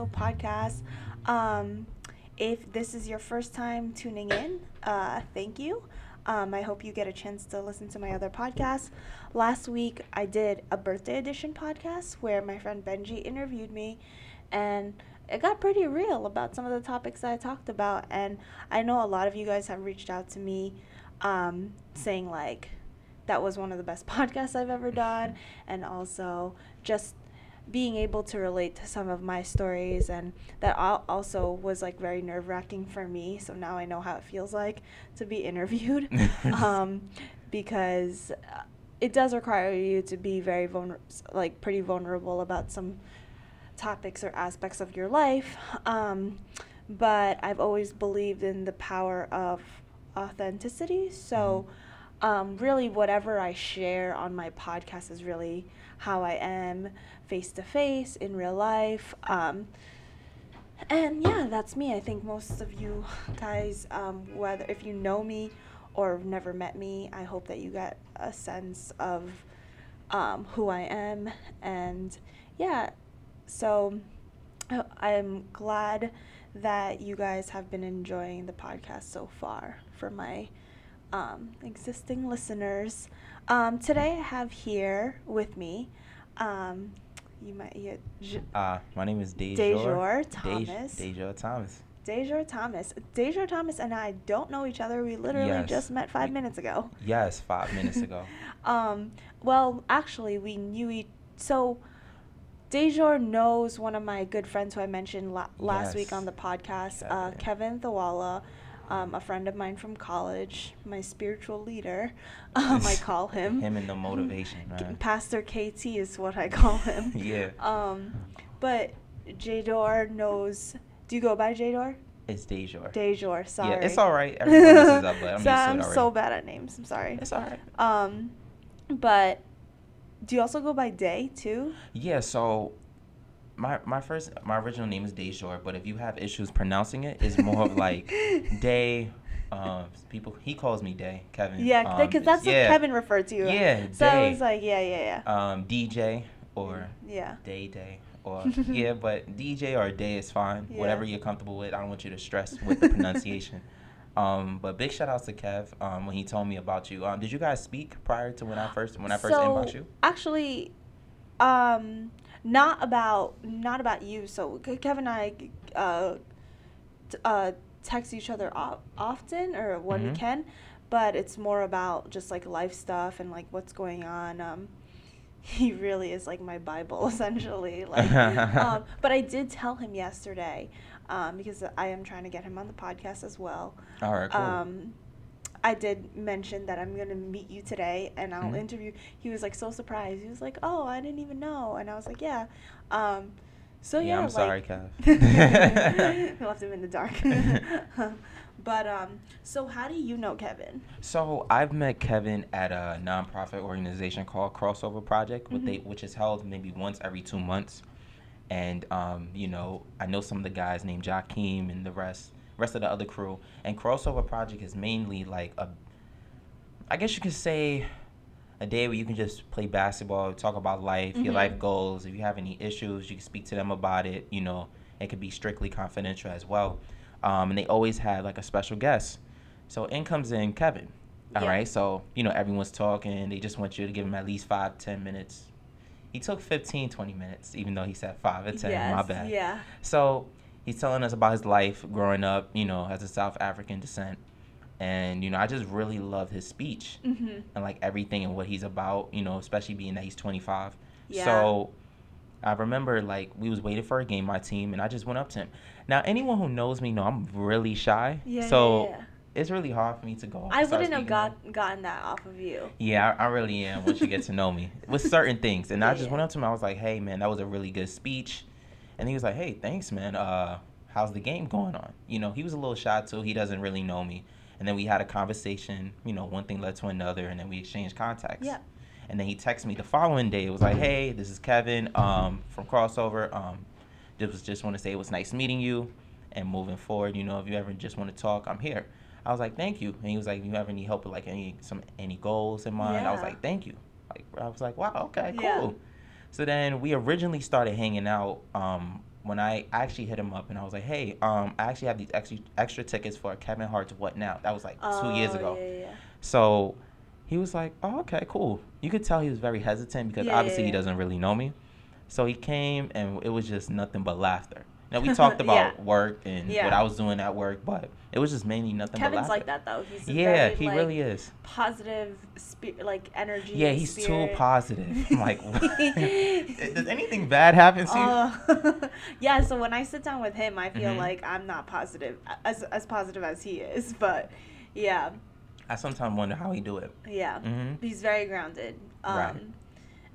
Hustle podcast. Um, if this is your first time tuning in, uh, thank you. Um, I hope you get a chance to listen to my other podcasts. Last week, I did a birthday edition podcast where my friend Benji interviewed me, and it got pretty real about some of the topics I talked about. And I know a lot of you guys have reached out to me um, saying, like, that was one of the best podcasts I've ever done, and also just being able to relate to some of my stories and that also was like very nerve wracking for me. So now I know how it feels like to be interviewed um, because uh, it does require you to be very vulnerable, like pretty vulnerable about some topics or aspects of your life. Um, but I've always believed in the power of authenticity. So. Mm-hmm um, really whatever I share on my podcast is really how I am face to face in real life. Um, and yeah, that's me. I think most of you guys, um, whether if you know me or never met me, I hope that you get a sense of um, who I am. And yeah, so I'm glad that you guys have been enjoying the podcast so far for my um, existing listeners. Um, today I have here with me, um, you might, yeah, J- uh, my name is DaJoir. DaJoir Thomas. DaJoir Thomas. DaJoir Thomas. DaJoir Thomas and I don't know each other. We literally yes. just met five minutes ago. Yes, five minutes ago. um, well, actually, we knew each. So, DaJoir knows one of my good friends who I mentioned la- last yes. week on the podcast, Kevin, uh, Kevin Thawala um, a friend of mine from college, my spiritual leader, um, I call him. him and the motivation, right? Pastor KT is what I call him. yeah. Um, but Jador knows. Do you go by Jador? It's DaJoir. DaJoir, sorry. Yeah, it's all right. Everyone messes up, but I'm, so I'm so bad at names. I'm sorry. It's all right. Um, but do you also go by Day too? Yeah. So my my first my original name is DaJoir, but if you have issues pronouncing it, it's more of like Day. Um, people he calls me Day Kevin. Yeah, because um, that's yeah. what Kevin referred to. you. Yeah, so Day. I was like, yeah, yeah, yeah. Um, DJ or yeah, Day Day or yeah, but DJ or Day is fine. Yeah. Whatever you're comfortable with. I don't want you to stress with the pronunciation. Um, but big shout outs to Kev um, when he told me about you. Um, did you guys speak prior to when I first when I first so, inboxed you? Actually, um, not about not about you. So Kevin and I uh, t- uh, text each other o- often or when mm-hmm. we can, but it's more about just like life stuff and like what's going on. Um, he really is like my Bible essentially. Like, um, but I did tell him yesterday um, because I am trying to get him on the podcast as well. All right, cool. Um, I did mention that I'm gonna meet you today and I'll mm-hmm. interview. He was like so surprised. He was like, "Oh, I didn't even know," and I was like, "Yeah." Um, so yeah, yeah I'm like, sorry, Kev. left him in the dark. but um, so how do you know Kevin? So I've met Kevin at a nonprofit organization called Crossover Project, mm-hmm. they, which is held maybe once every two months. And um, you know, I know some of the guys named Jakeem and the rest rest of the other crew. And Crossover Project is mainly like a, I guess you could say, a day where you can just play basketball, talk about life, mm-hmm. your life goals. If you have any issues, you can speak to them about it. You know, it could be strictly confidential as well. Um, and they always have like a special guest. So in comes in Kevin. All yeah. right. So, you know, everyone's talking. They just want you to give them at least five, ten minutes. He took 15, 20 minutes, even though he said five or 10. Yes, my bad. Yeah. So he's telling us about his life growing up, you know, as a South African descent. And, you know, I just really love his speech mm-hmm. and like everything and what he's about, you know, especially being that he's 25. Yeah. So I remember like we was waiting for a game, my team, and I just went up to him. Now, anyone who knows me know I'm really shy. Yeah. So yeah, yeah. it's really hard for me to go. I wouldn't have got, gotten that off of you. Yeah, I, I really am once you get to know me with certain things. And I just went up to him. I was like, hey, man, that was a really good speech. And he was like, "Hey, thanks, man. Uh, how's the game going on?" You know, he was a little shy too. He doesn't really know me. And then we had a conversation. You know, one thing led to another, and then we exchanged contacts. Yeah. And then he texted me the following day. It was like, "Hey, this is Kevin um, from Crossover. Um, just just want to say it was nice meeting you, and moving forward, you know, if you ever just want to talk, I'm here." I was like, "Thank you." And he was like, "You ever need help with like any some any goals in mind?" Yeah. I was like, "Thank you." Like I was like, "Wow, okay, cool." Yeah. So then we originally started hanging out um, when I actually hit him up and I was like, hey, um, I actually have these extra extra tickets for Kevin Hart's What Now. That was like two years Oh, ago. Yeah, yeah, So he was like, "Oh, okay, cool." You could tell he was very hesitant because Yeah, obviously he doesn't really know me. So he came and it was just nothing but laughter. Now we talked about Yeah. work and what I was doing at work, but it was just mainly nothing Kevin's like that though. He's Yeah, very, he like, really is. positive, spe- like energy. Yeah, he's too positive. I'm like, does anything bad happen to you? Uh, yeah, so when I sit down with him, I feel Mhm. like I'm not positive as as positive as he is, but yeah, I sometimes wonder how he do it. yeah, hmm he's very grounded. Um, Right.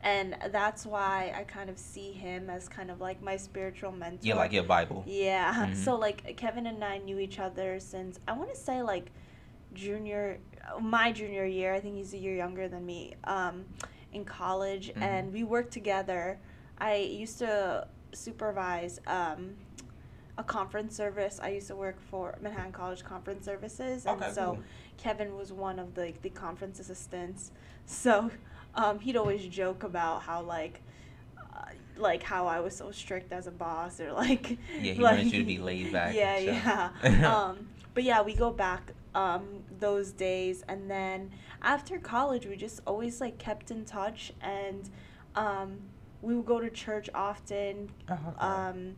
And that's why I kind of see him as kind of like my spiritual mentor. Yeah, like your Bible. Yeah. Mhm. So like Kevin and I knew each other since I want to say like junior, my junior year. I think he's a year younger than me. Um, in college, Mhm. and we worked together. I used to supervise um, a conference service. I used to work for Manhattan College Conference Services, and Okay, so cool. Kevin was one of the the conference assistants. So um, he'd always joke about how like. Uh, like how I was so strict as a boss, or like Yeah, he like, wanted you to be laid back Yeah, chill. yeah. um, but yeah, we go back um, those days, and then after college, we just always like kept in touch, and um, we would go to church often. Okay. Um,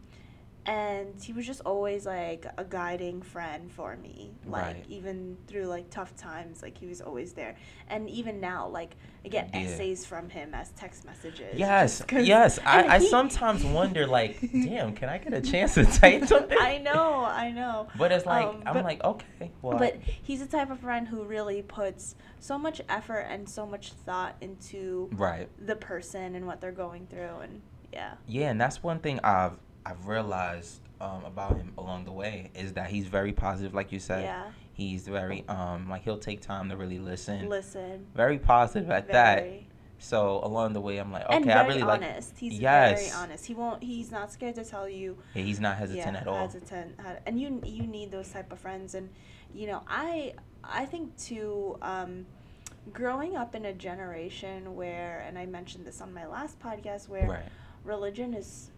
and he was just always like a guiding friend for me like Right. even through like tough times like he was always there and even now like i get Yeah. essays from him as text messages Yes, yes. I, he- sometimes wonder, like, damn, can I get a chance to type something? i know i know But it's like Um, I'm but- like, okay, well, but he's the type of friend who really puts so much effort and so much thought into right, the person and what they're going through and yeah yeah, and that's one thing I've I've realized um, about him along the way is that he's very positive, like you said. yeah He's very um like he'll take time to really listen. listen Very positive at that. So along the way, I'm like, okay, and very I really like. honest. He's very honest. He won't. He's not scared to tell you. Yeah, he's not hesitant yeah, at all. Hesitant, and you you need those type of friends. And you know, I I think too. Um, growing up in a generation where, and I mentioned this on my last podcast, where Right. religion is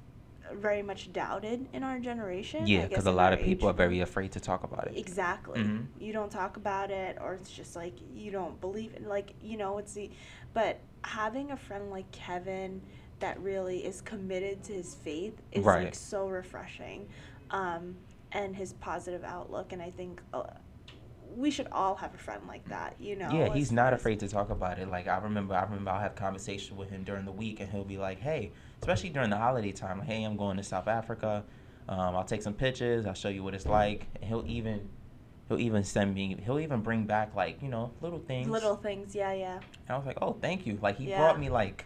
very much doubted in our generation. Yeah, because a lot our of people age are very afraid to talk about it. Exactly. Mhm. You don't talk about it, or it's just like you don't believe in. Like you know, it's the. But having a friend like Kevin that really is committed to his faith is like so refreshing, um, and his positive outlook. And I think uh, we should all have a friend like that. You know. yeah, he's not afraid to talk about it. Like I remember, I remember I'll have conversation with him during the week, and he'll be like, "Hey," especially during the holiday time, like, "Hey, I'm going to South Africa. Um, I'll take some pictures. I'll show you what it's like." And he'll even, he'll even send me. He'll even bring back like you know little things. Little things, yeah, yeah. And I was like, "Oh, thank you." Like he Yeah. brought me like,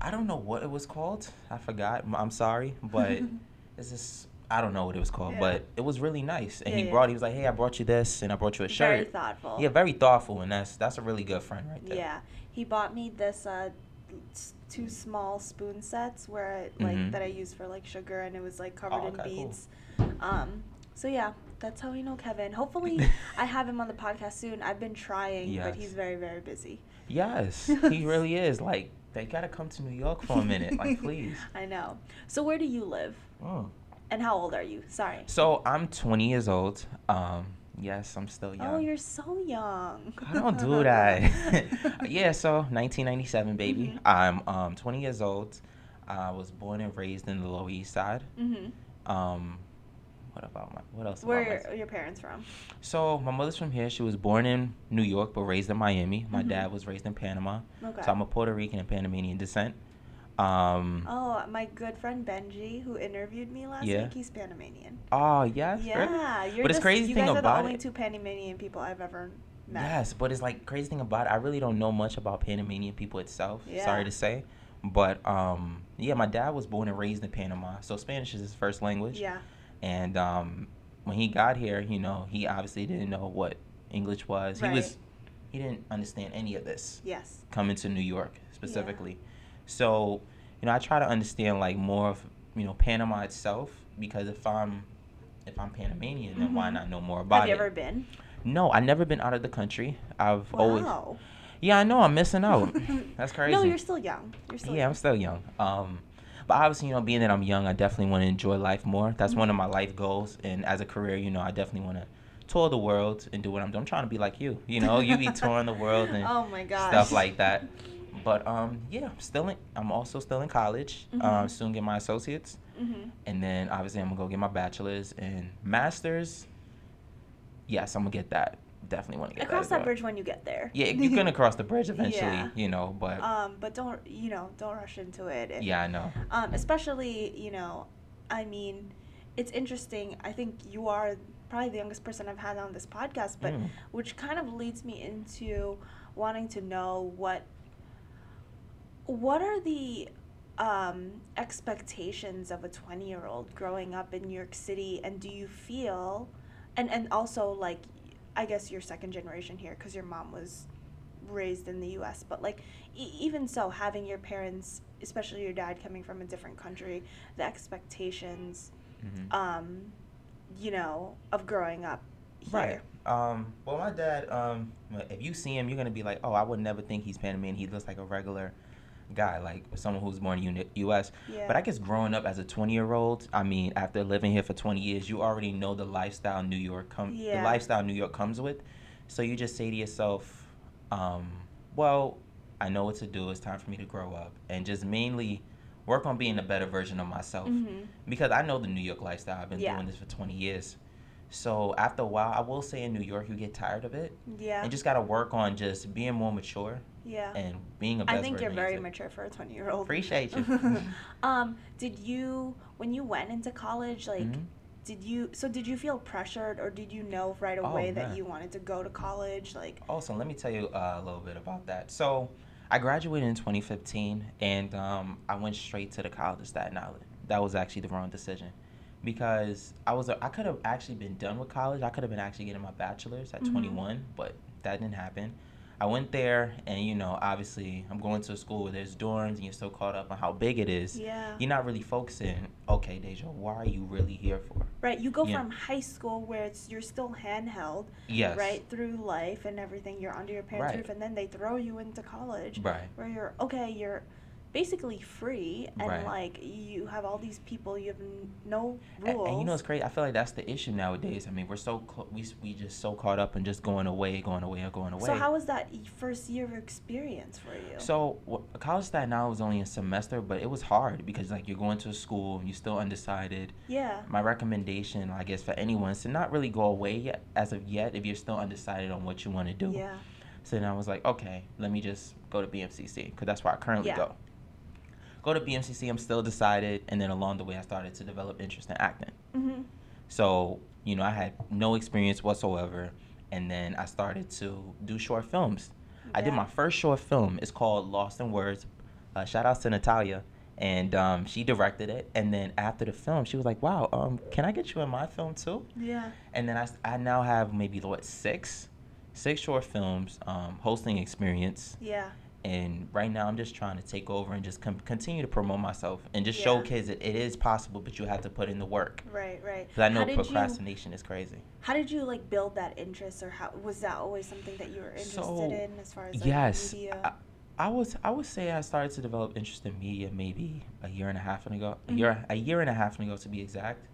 I don't know what it was called. I forgot. I'm- sorry, but it's just. I don't know what it was called, Yeah. but it was really nice. And Yeah, he yeah. brought. He was like, "Hey, I brought you this, and I brought you a shirt." Very thoughtful. Yeah, very thoughtful, and that's that's a really good friend right there. Yeah, he bought me this uh, two small spoon sets where I, like Mhm. that I use for like sugar, and it was like covered Oh, in okay, cool. beads. Um, so yeah, that's how we know Kevin. Hopefully, I have him on the podcast soon. I've been trying, but he's very very busy. Yes, he really is. Like they gotta come to New York for a minute, like please. I know. So where do you live, Mm. and how old are you? Sorry. So I'm 20 years old. Um, yes, I'm still young. Oh, you're so young. I don't do that. yeah, so 1997, baby. Mhm. I'm um 20 years old. I was born and raised in the Lower East Side. Mm-hmm. Um, what about my? What else? Where are your parents from? So my mother's from here. She was born in New York but raised in Miami. My Mhm. dad was raised in Panama. Okay. So I'm a Puerto Rican and Panamanian descent. Um, Oh, my good friend Benji, who interviewed me last Yeah. week, he's Panamanian. oh yes, really? Yeah, you're But it's crazy you thing guys are the only it- two Panamanian people I've ever met. Yes, but it's like crazy thing about it. I really don't know much about Panamanian people itself. Yeah. Sorry to say, but um, yeah, my dad was born and raised in Panama, so Spanish is his first language. Yeah. And um, when he got here, you know, he obviously didn't know what English was. He was, he didn't understand any of this Yes. coming to New York specifically. So, you know, I try to understand like more of you know Panama itself because if I'm if I'm Panamanian, then why Mhm. not know more about it? Have you it? ever been? No, I've never been out of the country. I've always Wow. Yeah, I know I'm missing out. That's crazy. No, you're still young. You're still yeah, young. I'm still young. Um, but obviously, you know, being that I'm young, I definitely want to enjoy life more. That's one of my life goals. And as a career, you know, I definitely want to tour the world and do what I'm doing. I'm trying to be like you. You know, you be touring the world and oh my gosh. stuff like that. But um, yeah, I'm still in. I'm also still in college. Um, Mhm. soon get my associates, hmm and then obviously I'm gonna go get my bachelor's and masters. Yes, I'm gonna get that. Definitely want to get Across that. that bridge when you get there. Yeah, you're gonna cross the bridge eventually. Yeah. You know, but Um, but don't you know? Don't rush into it. If- yeah, I know. Um, especially you know, I mean, it's interesting. I think you are probably the youngest person I've had on this podcast, but Mm. which kind of leads me into wanting to know what what are the um, expectations of a 20 year old growing up in New York City and do you feel and and also like I guess you're second generation here cuz your mom was raised in the US but like e- even so having your parents especially your dad coming from a different country the expectations Mhm. um you know of growing up Right. Um. Well, my dad. Um. If you see him, you're gonna be like, "Oh, I would never think he's Panamanian. He looks like a regular guy, like someone who's born in uni- U.S." yeah But I guess growing up as a 20 year old, I mean, after living here for 20 years, you already know the lifestyle New York come Yeah. the lifestyle New York comes with. So you just say to yourself, um, well, I know what to do. It's time for me to grow up and just mainly work on being a better version of myself Mhm. because I know the New York lifestyle. I've been Yeah. doing this for 20 years. So after a while, I will say in New York, you get tired of it yeah and just got to work on just being more mature yeah and being a best I think you're very mature for a 20 year old. Appreciate you. um, did you, when you went into college, like, Mhm. did you, so did you feel pressured or did you know right Oh, away that you wanted to go to college? Like, Also, let me tell you uh, a little bit about that. So, I graduated in 2015, and um, I went straight to the College of Staten Island. That was actually the wrong decision, because I was I could have actually been done with college. I could have been actually getting my bachelor's at Mhm. 21, but that didn't happen. I went there, and you know, obviously, I'm going to a school where there's dorms, and you're so caught up on how big it is. yeah. You're not really focusing. Okay, Deja, why are you really here for? Right, you go Yeah. from high school where it's you're still handheld, Yes. right, through life and everything. You're under your parents' Right. roof, and then they throw you into college, Right. where you're okay. You're basically free, and Right. like you have all these people. You have n- no rules. And, you know it's crazy. I feel like that's the issue nowadays. I mean, we're so cl- we we just so caught up in just going away, going away, and going away. So how was that first year of experience for you? So wh- college that now was only a semester, but it was hard because like you're going to a school and you're still undecided. yeah. My recommendation, I guess, for anyone is to not really go away yet, as of yet, if you're still undecided on what you want to do. Yeah. So then I was like, okay, let me just go to BMCC because that's where I currently Yeah. go. Go to BMCC, I'm still decided, and then along the way, I started to develop interest in acting. Mm-hmm. So, you know, I had no experience whatsoever. And then I started to do short films. I did my first short film. It's called Lost in Words. Uh, shout outs to Natalia. And um, she directed it. And then after the film, she was like, wow, um, can I get you in my film too? Yeah. And then I, I now have maybe, what, six? Six short films, um, hosting experience. Yeah. And right now, I'm just trying to take over and just com- continue to promote myself and just Yeah. show kids that it is possible, but you have to put in the work. Right. Right. Because I know did you- procrastination is crazy. How did you like build that interest, or how was that always something that you were interested So, in as far as like, yes, media? I, I was. I would say I started to develop interest in media maybe a year and a half ago. A Mhm. year, a year and a half ago to be exact.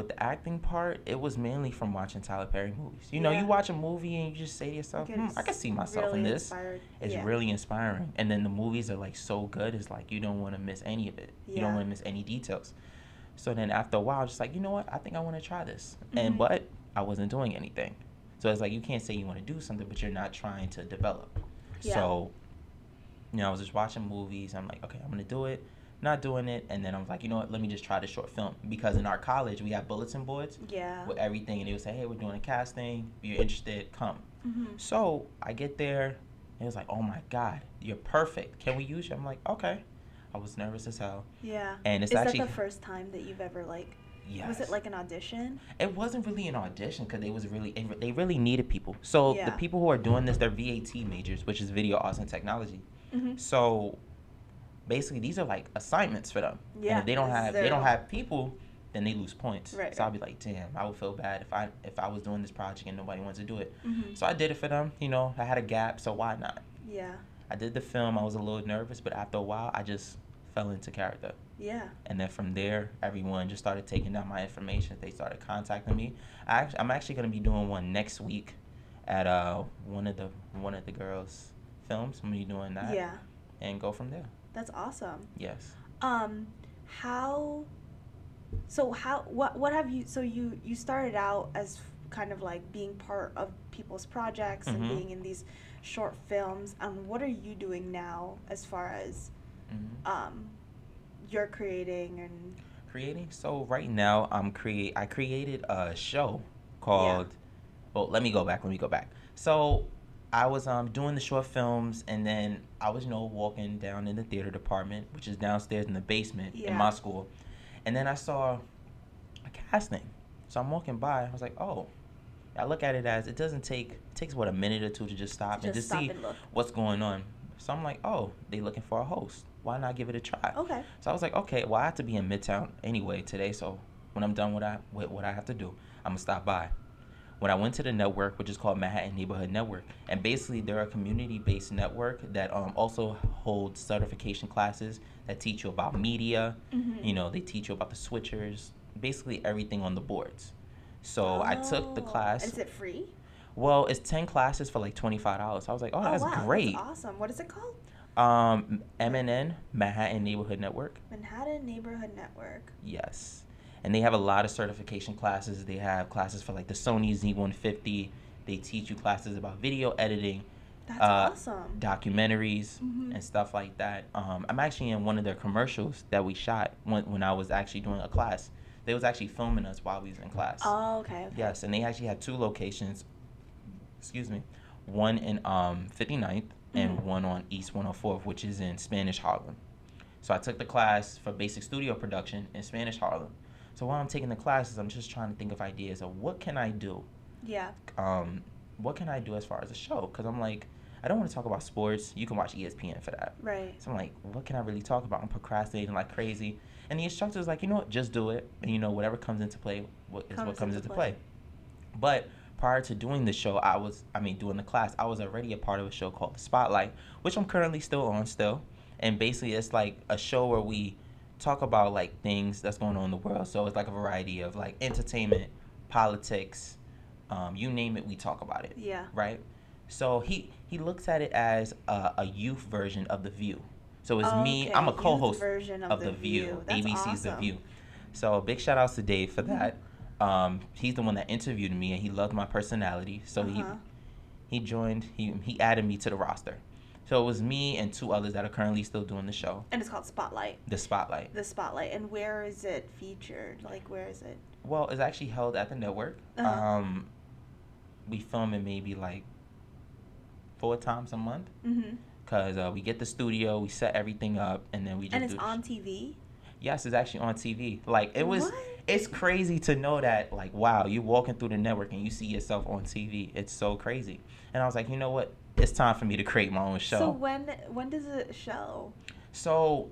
With the acting part, it was mainly from watching Tyler Perry movies. You know, Yeah. you watch a movie and you just say to yourself, hmm, "I can see myself really in this." Inspired. It's yeah. really inspiring, and then the movies are like so good. It's like you don't want to miss any of it. You don't want to miss any details. So then after a while, just like, you know what? I think I want to try this. And Mhm. but I wasn't doing anything. So it's like you can't say you want to do something, but you're not trying to develop. Yeah. So, you know, I was just watching movies. I'm like, okay, I'm gonna do it. Not doing it, and then I was like, you know what? Let me just try the short film because in our college we have bulletin boards Yeah. with everything, and they would say, hey, we're doing a casting. If you're interested, come. hmm So I get there, and it was like, oh my god, you're perfect. Can we use you? I'm like, okay. I was nervous as hell, Yeah. and it's Is actually that the first time that you've ever like? yes. Was it like an audition? it wasn't really an audition because they was really it, they really needed people. So Yeah. the people who are doing this, they're VAT majors, which is video arts and technology. Mm-hmm. So basically, these are like assignments for them. Yeah, And if they don't have they don't have people, then they lose points. Right, So I'll be like, damn, I would feel bad if I if I was doing this project and nobody wants to do it. Mm-hmm. So I did it for them. You know, I had a gap, so why not? Yeah. I did the film. I was a little nervous, but after a while, I just fell into character. Yeah. And then from there, everyone just started taking down my information. They started contacting me. I act- I'm actually gonna be doing one next week at uh one of the one of the girls' films. I'm gonna be doing that. Yeah. And go from there. That's awesome. Yes. Um, how? So how? What? What have you? So you you started out as kind of like being part of people's projects and Mhm. being in these short films. And what are you doing now as far as hmm um, you're creating and Creating. So right now, I'm create. I created a show called. Well, let me go back. Let me go back. So I was um doing the short films, and then I was you know walking down in the theater department, which is downstairs in the basement in my school, and then I saw a casting. So I'm walking by. I was like, oh. I look at it as it doesn't take it takes what a minute or two to just stop to and just stop see and what's going on. So I'm like, oh, they're looking for a host. Why not give it a try? Okay. So I was like, okay, well I have to be in Midtown anyway today. So when I'm done with, I, with what I have to do, I'm gonna stop by. When I went to the network, which is called Manhattan Neighborhood Network, and basically they're a community-based network that um, also holds certification classes that teach you about media. Mhm. You know, they teach you about the switchers, basically everything on the boards. So I took the Oh, class. Is it free? Well, it's ten classes for like twenty five dollars. I was like, oh, that's wow, great. That's awesome. What is it called? Um, MNN Manhattan Neighborhood Network. Manhattan Neighborhood Network. Yes, and they have a lot of certification classes. They have classes for like the Sony Z150. They teach you classes about video editing, That's Uh, awesome. documentaries, Mhm. and stuff like that. Um, I'm actually in one of their commercials that we shot when when I was actually doing a class. They was actually filming us while we was in class. Oh, okay. okay. Yes, and they actually had two locations. Excuse me, one in um 59th and Mhm. one on East 104th, which is in Spanish Harlem. So I took the class for basic studio production in Spanish Harlem. So while I'm taking the classes, I'm just trying to think of ideas of what can I do. Yeah. Um, what can I do as far as a show? Because I'm like, I don't want to talk about sports. You can watch ESPN for that. Right. So I'm like, what can I really talk about? I'm procrastinating like crazy. And the instructor's like, you know what, just do it. And you know, whatever comes into play what is what Comes comes into into play. play. But prior to doing the show, I was, I mean, doing the class, I was already a part of a show called The Spotlight, which I'm currently still on still. And basically, it's like a show where we talk about like things that's going on in the world. So it's like a variety of like entertainment, politics, um, you name it, we talk about it Yeah. right? So he he looks at it as a, a youth version of the View. So it's me. Okay, I'm a youth co-host version of, the, View. That's ABC's The. View. So big shout outs to Dave for that. Um, he's the one that interviewed me, and he loved my personality. So Uh-huh. he he joined. He he added me to the roster. So it was me and two others that are currently still doing the show, And it's called Spotlight. the Spotlight. The Spotlight. And where is it featured? Like, where is it? Well, it's actually held at the network. Uh-huh. Um, we film it maybe like four times a month. Mm-hmm. Cause uh, we get the studio, we set everything up, and then we just And it's on TV? Yes, it's actually on TV. Like it was. What? It's crazy to know that. Like wow, you're walking through the network and you see yourself on TV. It's so crazy. And I was like, you know what? It's time for me to create my own show. So when when does it show? So,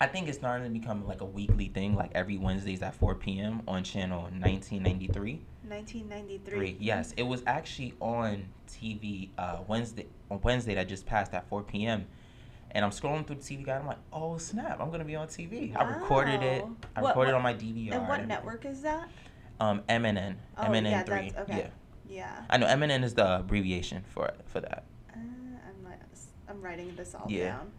I think it's starting to become like a weekly thing. Like every Wednesdays at 4 p.m. on channel 1993. 1993. Three. Yes, it was actually on TV uh, Wednesday on Wednesday that just passed at 4 p.m. And I'm scrolling through the TV guide. I'm like, oh snap! I'm gonna be on TV. I recorded it. I What- recorded what- on my DVR. And what everything. network is that? Um, MNN. Oh, MNN yeah, three. that's- okay. Yeah, Yeah. I know MNN is the abbreviation for for that. Uh, I'm like, I'm writing this all Yeah. down.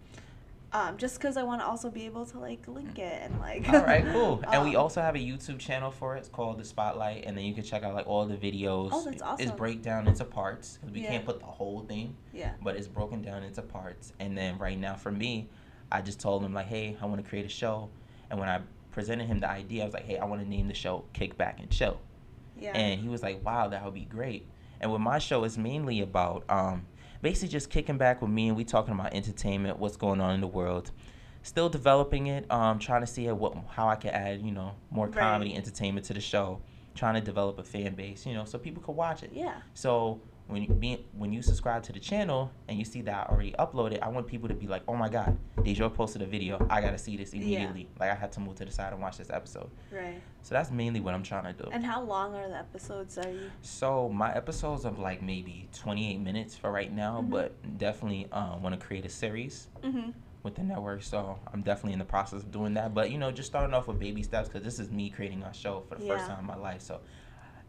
Um, just because I want to also be able to like link it and like. All right, cool. And we um, also have a YouTube channel for it. It's called the Spotlight, and then you can check out like all the videos. Oh, that's awesome. It's breakdown into parts 'cause we Yeah. can't put the whole thing. Yeah. but it's broken down into parts. And then right now for me, I just told him like, hey, I want to create a show. And when I presented him the idea, I was like, hey, I want to name the show Kickback and Chill. Yeah. And he was like, wow, that would be great. And with my show, it's mainly about um, basically just kicking back with me and we talking about entertainment, what's going on in the world. Still developing it, um, trying to see what how I can add, you know, more Right. comedy, entertainment to the show. Trying to develop a fan base, you know, so people could watch it. yeah. So when you be, when you subscribe to the channel and you see that I already uploaded, I want people to be like, "Oh my God, Dejo posted a video. I gotta see this immediately. Yeah. Like I had to move to the side and watch this episode." Right. So that's mainly what I'm trying to do. And how long are the episodes? Are you? so my episodes are like maybe 28 minutes for right now, Mhm. but definitely um, want to create a series. Mm-hmm. With the network. So I'm definitely in the process of doing that. But you know, just starting off with baby steps because this is me creating a show for the Yeah. first time in my life. So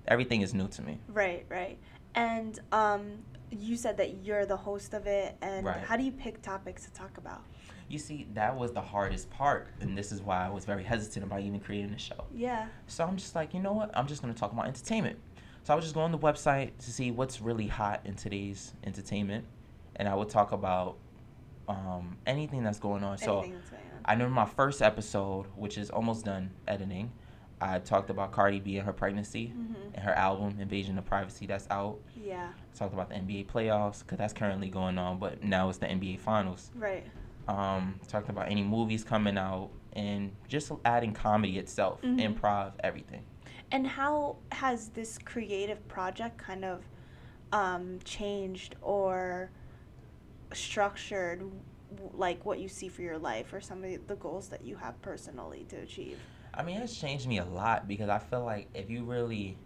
everything is new to me. Right, right. And um, you said that you're the host of it, and Right. how do you pick topics to talk about? You see, that was the hardest part, and this is why I was very hesitant about even creating the show. Yeah. So I'm just like, you know what? I'm just gonna talk about entertainment. So I would just go on the website to see what's really hot in today's entertainment, and I would talk about um, anything that's going on. So Anything going on. I know my first episode, which is almost done editing, I talked about Cardi B and her pregnancy Mhm. and her album Invasion of Privacy that's out. Yeah. Talked about the NBA playoffs because that's currently going on, but now it's the NBA finals. Right. Um, talked about any movies coming out and just adding comedy itself, Mhm. improv, everything. And how has this creative project kind of um, changed or structured like what you see for your life or some of the goals that you have personally to achieve? I mean, it's changed me a lot because I feel like if you really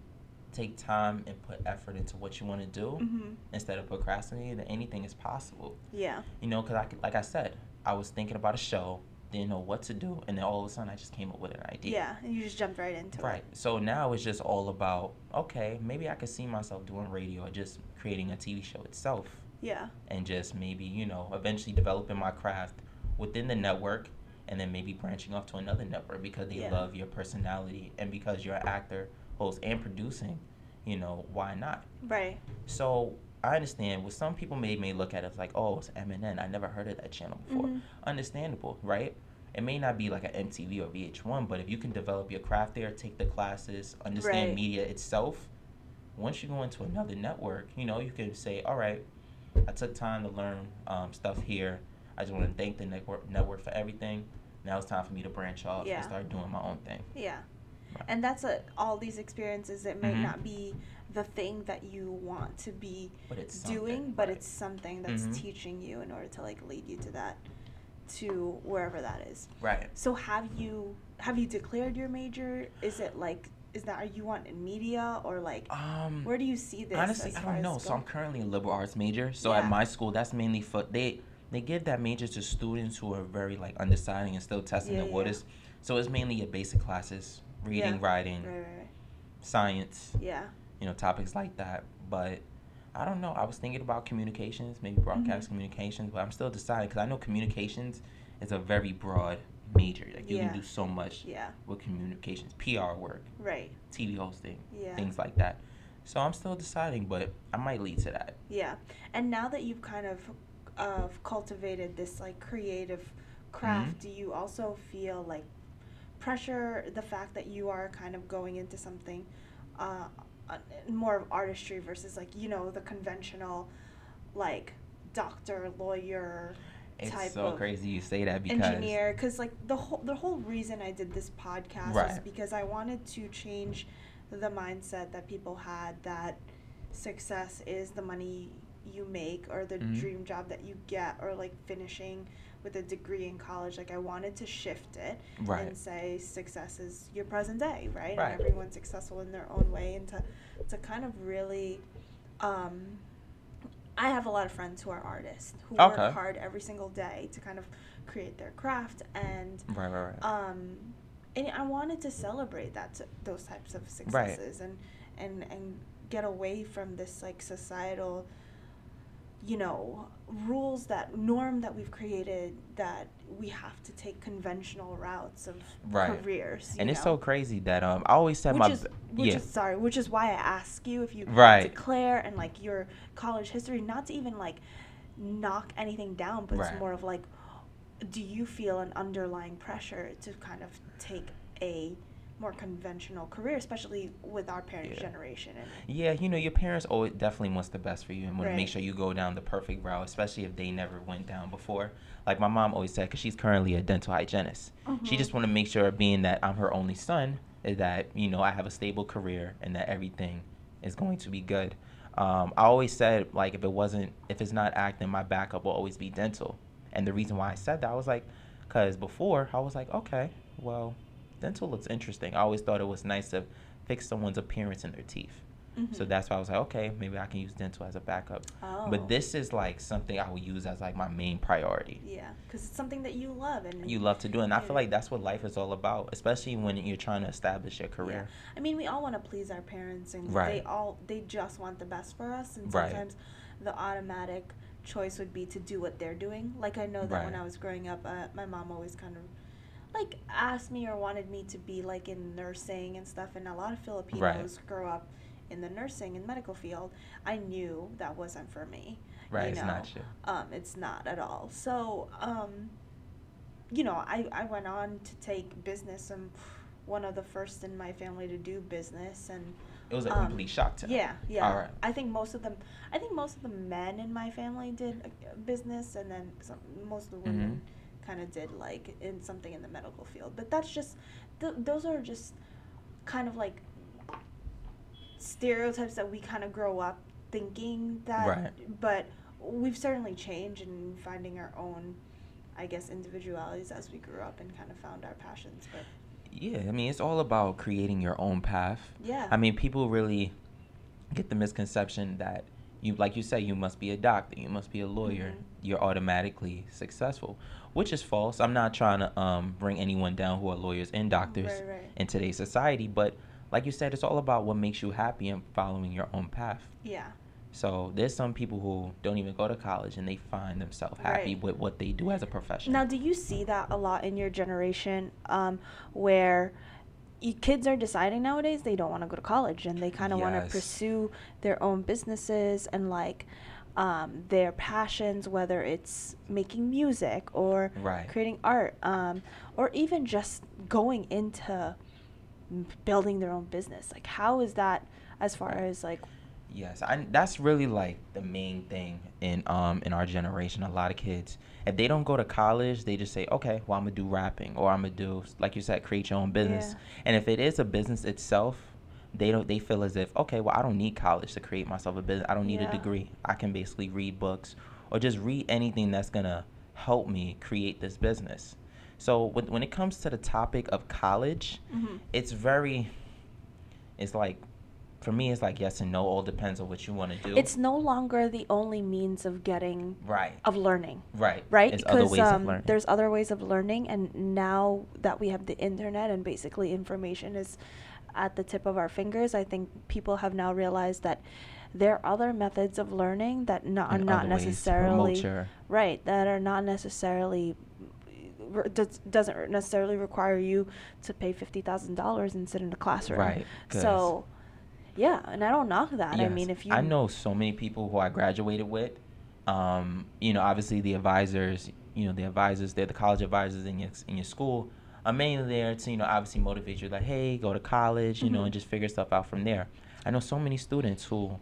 take time and put effort into what you want to do Mm-hmm. instead of procrastinating, then anything is possible. Yeah. You know, because I, could- like I said, I was thinking about a show, didn't know what to do, and then all of a sudden I just came up with an idea. Yeah. And you just jumped right into Right. it. Right. So now it's just all about okay, maybe I could see myself doing radio or just creating a TV show itself, Yeah. and just maybe you know eventually developing my craft within the network, and then maybe branching off to another network because they Yeah. love your personality and because you're an actor, host, and producing. You know why not? Right. So I understand. What some people may may look at it like, oh, it's MNN. I never heard of that channel before. Mhm. Understandable, right? It may not be like an MTV or VH1, but if you can develop your craft there, take the classes, understand Right. media itself, once you go into another network, you know, you can say, all right, I took time to learn um, stuff here. I just want to thank the network network for everything. Now it's time for me to branch off Yeah. and start doing my own thing. Yeah. Right. And that's a, all these experiences. It might Mhm. not be the thing that you want to be But it's doing, but right. it's something that's Mhm. teaching you in order to like lead you to that, to wherever that is. right. So have you have you declared your major? Is it like is that are you want in media or like Um, where do you see this? Honestly, I don't know. So I'm currently a liberal arts major. So Yeah. at my school, that's mainly for they they give that major to students who are very like undeciding and still testing Yeah, the yeah. waters. So it's mainly your basic classes, reading, Yeah. writing, right, right, right. science, Yeah. you know, topics like that. But I don't know. I was thinking about communications, maybe broadcast Mhm. communications, but I'm still deciding because I know communications is a very broad major. Like you Yeah. can do so much Yeah. with communications, PR work, Right. TV hosting, Yeah. things like that. So I'm still deciding, but I might lead to that. Yeah. And now that you've kind of uh, cultivated this like creative craft, Mhm. do you also feel like pressure the fact that you are kind of going into something uh, uh, more of artistry versus like you know the conventional like doctor lawyer It's so crazy you say that because engineer because like the whole the whole reason I did this podcast was Right. because I wanted to change the mindset that people had that success is the money you make or the Mhm. dream job that you get or like finishing with a degree in college like I wanted to shift it Right. and say success is your present day right, Right. and everyone's successful in their own way and to to kind of really um I have a lot of friends who are artists who Okay. work hard every single day to kind of create their craft and Right, right, right. um and I wanted to celebrate that those types of successes and and and get away from this like societal you know rules that norm that we've created that we have to take conventional routes of Right. careers and you it's so crazy that um I always said which my is which yeah is sorry which is why i ask you if you Right. declare and like your college history not to even like knock anything down but Right. it's more of like do you feel an underlying pressure to kind of take a more conventional career especially with our parents Yeah. generation and yeah you know your parents always definitely wants the best for you and want to make sure you go down the perfect route especially if they never went down before. Like my mom always said because she's currently a dental hygienist. She Mhm. just want to make sure being that I'm her only son is that you know I have a stable career and that everything is going to be good um, I always said like if it wasn't if it's not acting my backup will always be dental. And the reason why I said that I was like because before I was like okay well dental looks interesting I always thought it was nice to fix someone's appearance in their teeth So that's why I was like, okay, maybe I can use dental as a backup. Oh. But this is like something I will use as like my main priority. Yeah, because it's something that you love and You love to do, and I feel like that's what life is all about, especially when you're trying to establish your career. Yeah. I mean, we all want to please our parents, and Right. they all they just want the best for us. And Right. sometimes the automatic choice would be to do what they're doing. Like I know that when I was growing up, uh, my mom always kind of like asked me or wanted me to be like in nursing and stuff. And a lot of Filipinos grow up in the nursing and medical field. I knew that wasn't for me. Right, you it's not you. Um, it's not at all. So, um, you know, I, I went on to take business. I'm one of the first in my family to do business, and It was a um, complete shock to me. yeah, yeah. All right. I think most of them, I think most of the men in my family did uh, business, and then some, most of the women Mm-hmm. Kind of did like in something in the medical field. But that's just, th- those are just kind of like stereotypes that we kind of grow up thinking that. Right. But we've certainly changed in finding our own, I guess, individualities as we grew up and kind of found our passions. But Yeah, I mean, it's all about creating your own path. yeah. I mean, people really get the misconception that you, like you say, you must be a doctor, you must be a lawyer, Mhm. you're automatically successful, which is false. I'm not trying to um, bring anyone down who are lawyers and doctors Right, right. in today's society, but like you said, it's all about what makes you happy and following your own path. yeah. So there's some people who don't even go to college and they find themselves happy Right. with what they do as a profession. Now, do you see that a lot in your generation, um, where kids are deciding nowadays they don't want to go to college and they kind of want to pursue their own businesses and like um, their passions, whether it's making music or Right. creating art, um, or even just going into m- building their own business. Like, how is that as far as like Yes, I, that's really like the main thing in um in our generation. A lot of kids, if they don't go to college, they just say, okay, well I'm gonna do rapping or I'm gonna do like you said, create your own business. Yeah. And if it is a business itself, they don't they feel as if okay, well I don't need college to create myself a business. I don't need Yeah. a degree. I can basically read books or just read anything that's gonna help me create this business. So when when it comes to the topic of college, Mhm. it's very, it's like. For me, it's like yes and no. All depends on what you want to do. it's no longer the only means of getting Right. of learning. Right. right? Because um, there's other ways of learning, and now that we have the internet and basically information is at the tip of our fingers, I think people have now realized that there are other methods of learning that no, are And not other ways to necessarily right that are not necessarily re- does, doesn't necessarily require you to pay fifty thousand dollars and sit in a classroom. Right, So, yeah, and I don't knock that. I mean, if you I know so many people who I graduated with. Um, you know, obviously the advisors, you know, the advisors, they're the college advisors in your in your school are mainly there to, you know, obviously motivate you like, hey, go to college, you know, Mhm. and just figure stuff out from there. I know so many students who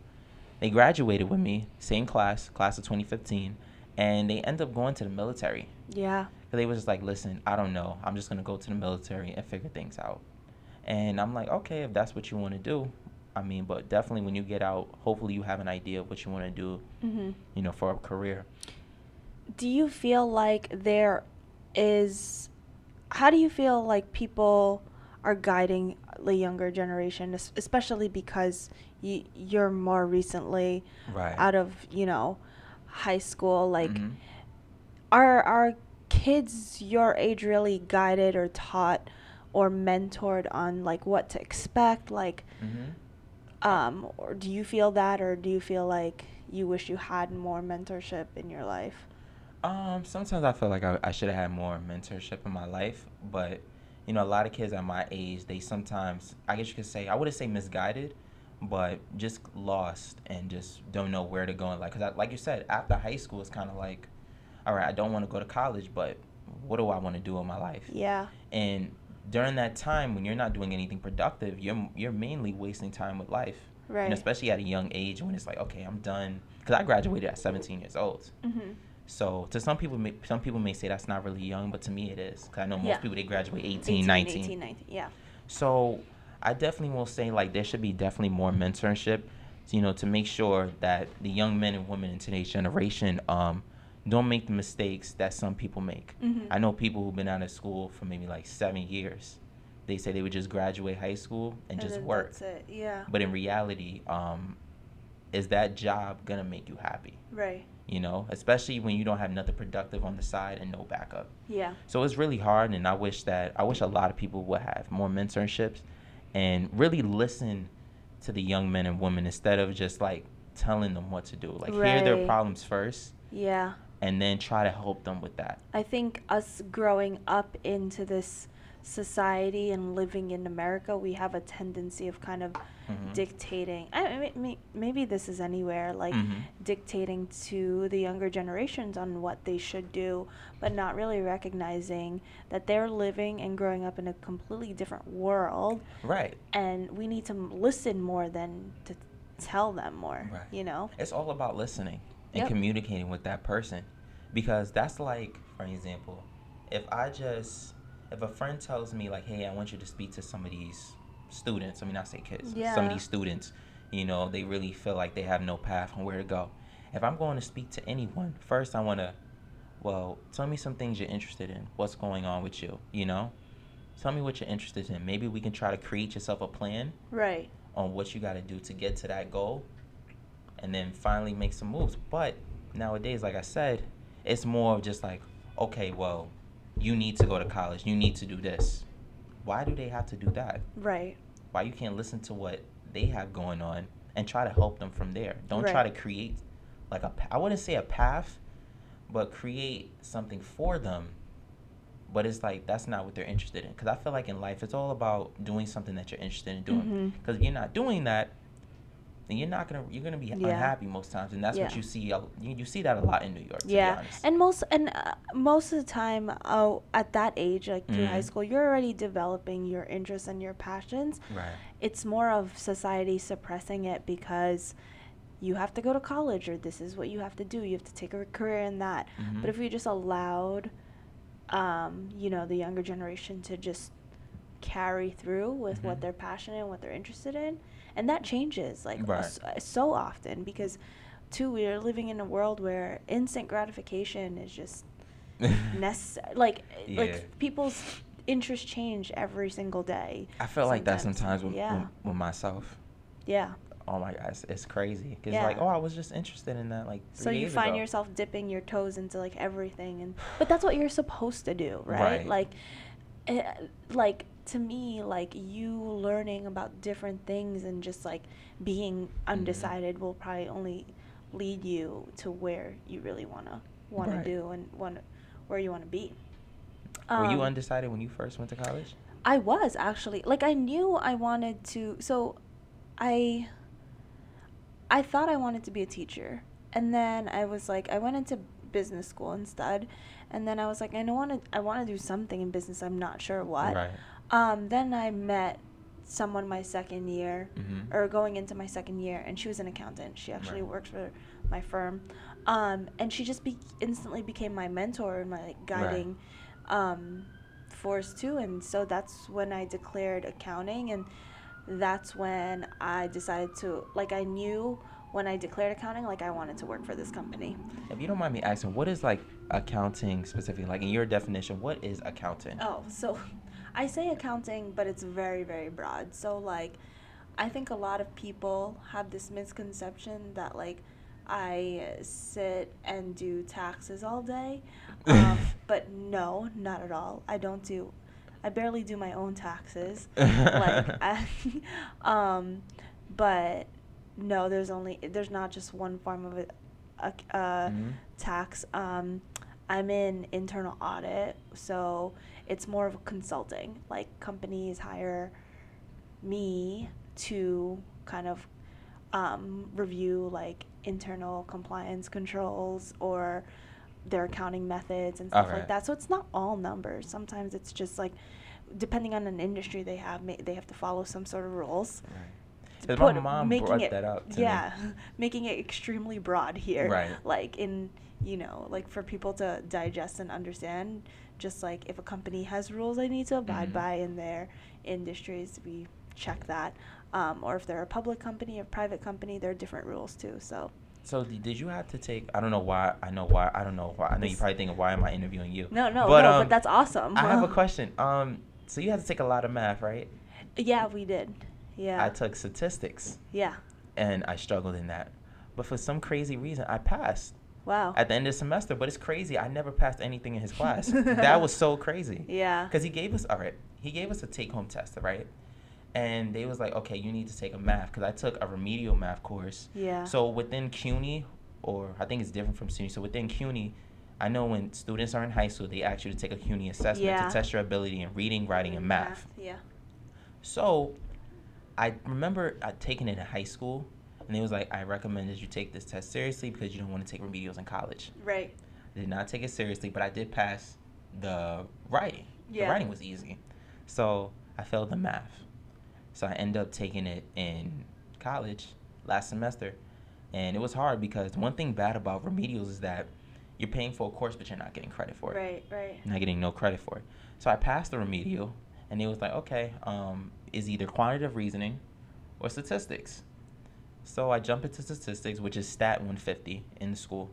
they graduated with me, same class, class of 2015, and they end up going to the military. yeah. But they was just like, listen, I don't know. I'm just gonna go to the military and figure things out. And I'm like, okay, if that's what you want to do, I mean, but definitely when you get out, hopefully you have an idea of what you want to do, Mm-hmm. you know, for a career. do you feel like there is how do you feel like people are guiding the younger generation especially because you, you're more recently Right. out of you know high school like Mhm. are are kids your age really guided or taught or mentored on like what to expect like Mhm. um or do you feel that or do you feel like you wish you had more mentorship in your life Um, sometimes I feel like I, I should have had more mentorship in my life, but you know, a lot of kids at my age, they sometimes, I guess you could say, I wouldn't say misguided, but just lost and just don't know where to go. And like, cause I, like you said, after high school, it's kind of like, all right, I don't want to go to college, but what do I want to do in my life? yeah And during that time, when you're not doing anything productive, you're you're mainly wasting time with life. Right. And especially at a young age when it's like, okay, I'm done. Because I graduated at 17 years old. mm-hmm. So to some people, may, some people may say that's not really young, but to me it is. Cause I know most Yeah. people they graduate 18, 18, 19. 18, 19, yeah. So I definitely will say like there should be definitely more mentorship, you know, to make sure that the young men and women in today's generation um, don't make the mistakes that some people make. Mhm. I know people who've been out of school for maybe like seven years. they say they would just graduate high school and, And just work. That's it. Yeah. But in reality, um, is that job gonna make you happy? Right. You know, especially when you don't have nothing productive on the side and no backup. Yeah. So it's really hard, and I wish that I wish a lot of people would have more mentorships and really listen to the young men and women instead of just like telling them what to do. Like hear their problems first, Yeah. and then try to help them with that. I think us growing up into this society and living in America, we have a tendency of kind of Mhm. dictating. I mean, maybe this is anywhere like Mhm. dictating to the younger generations on what they should do, but not really recognizing that they're living and growing up in a completely different world, Right. and we need to listen more than to tell them more. Right. You know. It's all about listening and Yep. communicating with that person. Because that's like, for example, if I just, if a friend tells me, like, hey, I want you to speak to some of these students, I mean, I say kids, some of these students, you know, they really feel like they have no path on where to go. If I'm going to speak to anyone, first I want to, well, tell me some things you're interested in. What's going on with you, you know? Tell me what you're interested in. Maybe we can try to create yourself a plan Right. on what you got to do to get to that goal and then finally make some moves. But nowadays, like I said, it's more of just like, okay, well, you need to go to college. You need to do this. Why do they have to do that? Right. Why you can't listen to what they have going on and try to help them from there? Don't try to create like a I wouldn't say a path, but create something for them. But it's like that's not what they're interested in. Because I feel like in life, it's all about doing something that you're interested in doing. Mm-hmm. Because if you're not doing that, then you're not gonna you're gonna be Yeah. unhappy most times, and that's what you see. You, you see that a lot in New York. To Be yeah honest. and most and uh, most of the time oh at that age like through high Mhm. school you're already developing your interests and your passions right. it's more of society suppressing it because you have to go to college or this is what you have to do you have to take a career in that Mhm. but if we just allowed um, you know the younger generation to just carry through with what Mhm. they're passionate and what they're interested in and that changes like Right. s- so often because too we are living in a world where instant gratification is just necessary like Yeah. like people's interests change every single day I feel like that sometimes with, yeah with, with myself. yeah Oh my God, it's, it's crazy. Cause Yeah. like, oh, I was just interested in that like. so you find ago. yourself dipping your toes into like everything and but that's what you're supposed to do right, Right. like eh, like to me like you learning about different things and just like being Mm-hmm. undecided will probably only lead you to where you really want to want Right. to do and want where you want to be Were you Um, undecided when you first went to college? I was actually like I knew I wanted to so I I thought I wanted to be a teacher. And then I was like I went into business school instead. And then I was like I know want to I want to do something in business. I'm not sure what. Right. Um then I met someone my second year Mhm. or going into my second year and she was an accountant. She actually Right. works for my firm. Um and she just be- instantly became my mentor and my like, guiding um, force too. And so that's when I declared accounting, and that's when I decided to like I knew when I declared accounting like I wanted to work for this company. If you don't mind me asking, what is like accounting specifically? Like in your definition, what is accounting? Oh, so I say accounting, but it's very very broad. So like I think a lot of people have this misconception that like I sit and do taxes all day. Um, but no, not at all. I don't do I barely do my own taxes. like I, um but no, there's only there's not just one form of it a, uh, Mhm. tax. Um I'm in internal audit, so it's more of consulting. Like companies hire me to kind of um, review like internal compliance controls or their accounting methods and stuff Okay. like that. So it's not all numbers. Sometimes it's just like depending on an industry they have, ma- they have to follow some sort of rules. Right. To 'Cause my mom making brought it- that up to me. yeah, making it extremely broad here. Right. Like in you know, like for people to digest and understand. Just like if a company has rules they need to abide Mhm. by in their industries, we check that. Um, or if they're a public company or private company, there are different rules too. So So did you have to take? I don't know why. I know why. I don't know why. I know you probably thinking, why am I interviewing you? no, no, But, no, um, but that's awesome. I have a question. Um, So you had to take a lot of math, right? Yeah, we did. Yeah. I took statistics, yeah. and I struggled in that. But for some crazy reason, I passed Wow. at the end of the semester. But it's crazy. I never passed anything in his class. that was so crazy. yeah. Because he gave us, all right, he gave us a take home test, right? And they was like, okay, you need to take a math. Because I took a remedial math course. Yeah. So within CUNY, or I think it's different from CUNY. So within CUNY, I know when students are in high school, they ask you to take a CUNY assessment Yeah. to test your ability in reading, writing, and math. Yeah. So I remember I taking it in high school, and it was like, I recommend that you take this test seriously because you don't want to take remedials in college. Right. I did not take it seriously, but I did pass the writing. Yeah. The writing was easy. So I failed the math. So I ended up taking it in college last semester. And it was hard because one thing bad about remedials is that you're paying for a course, but you're not getting credit for it. Right. Right. You're not getting no credit for it. So I passed the remedial, and it was like, okay, um, is either quantitative reasoning or statistics. So I jumped into statistics, which is stat 150 in school.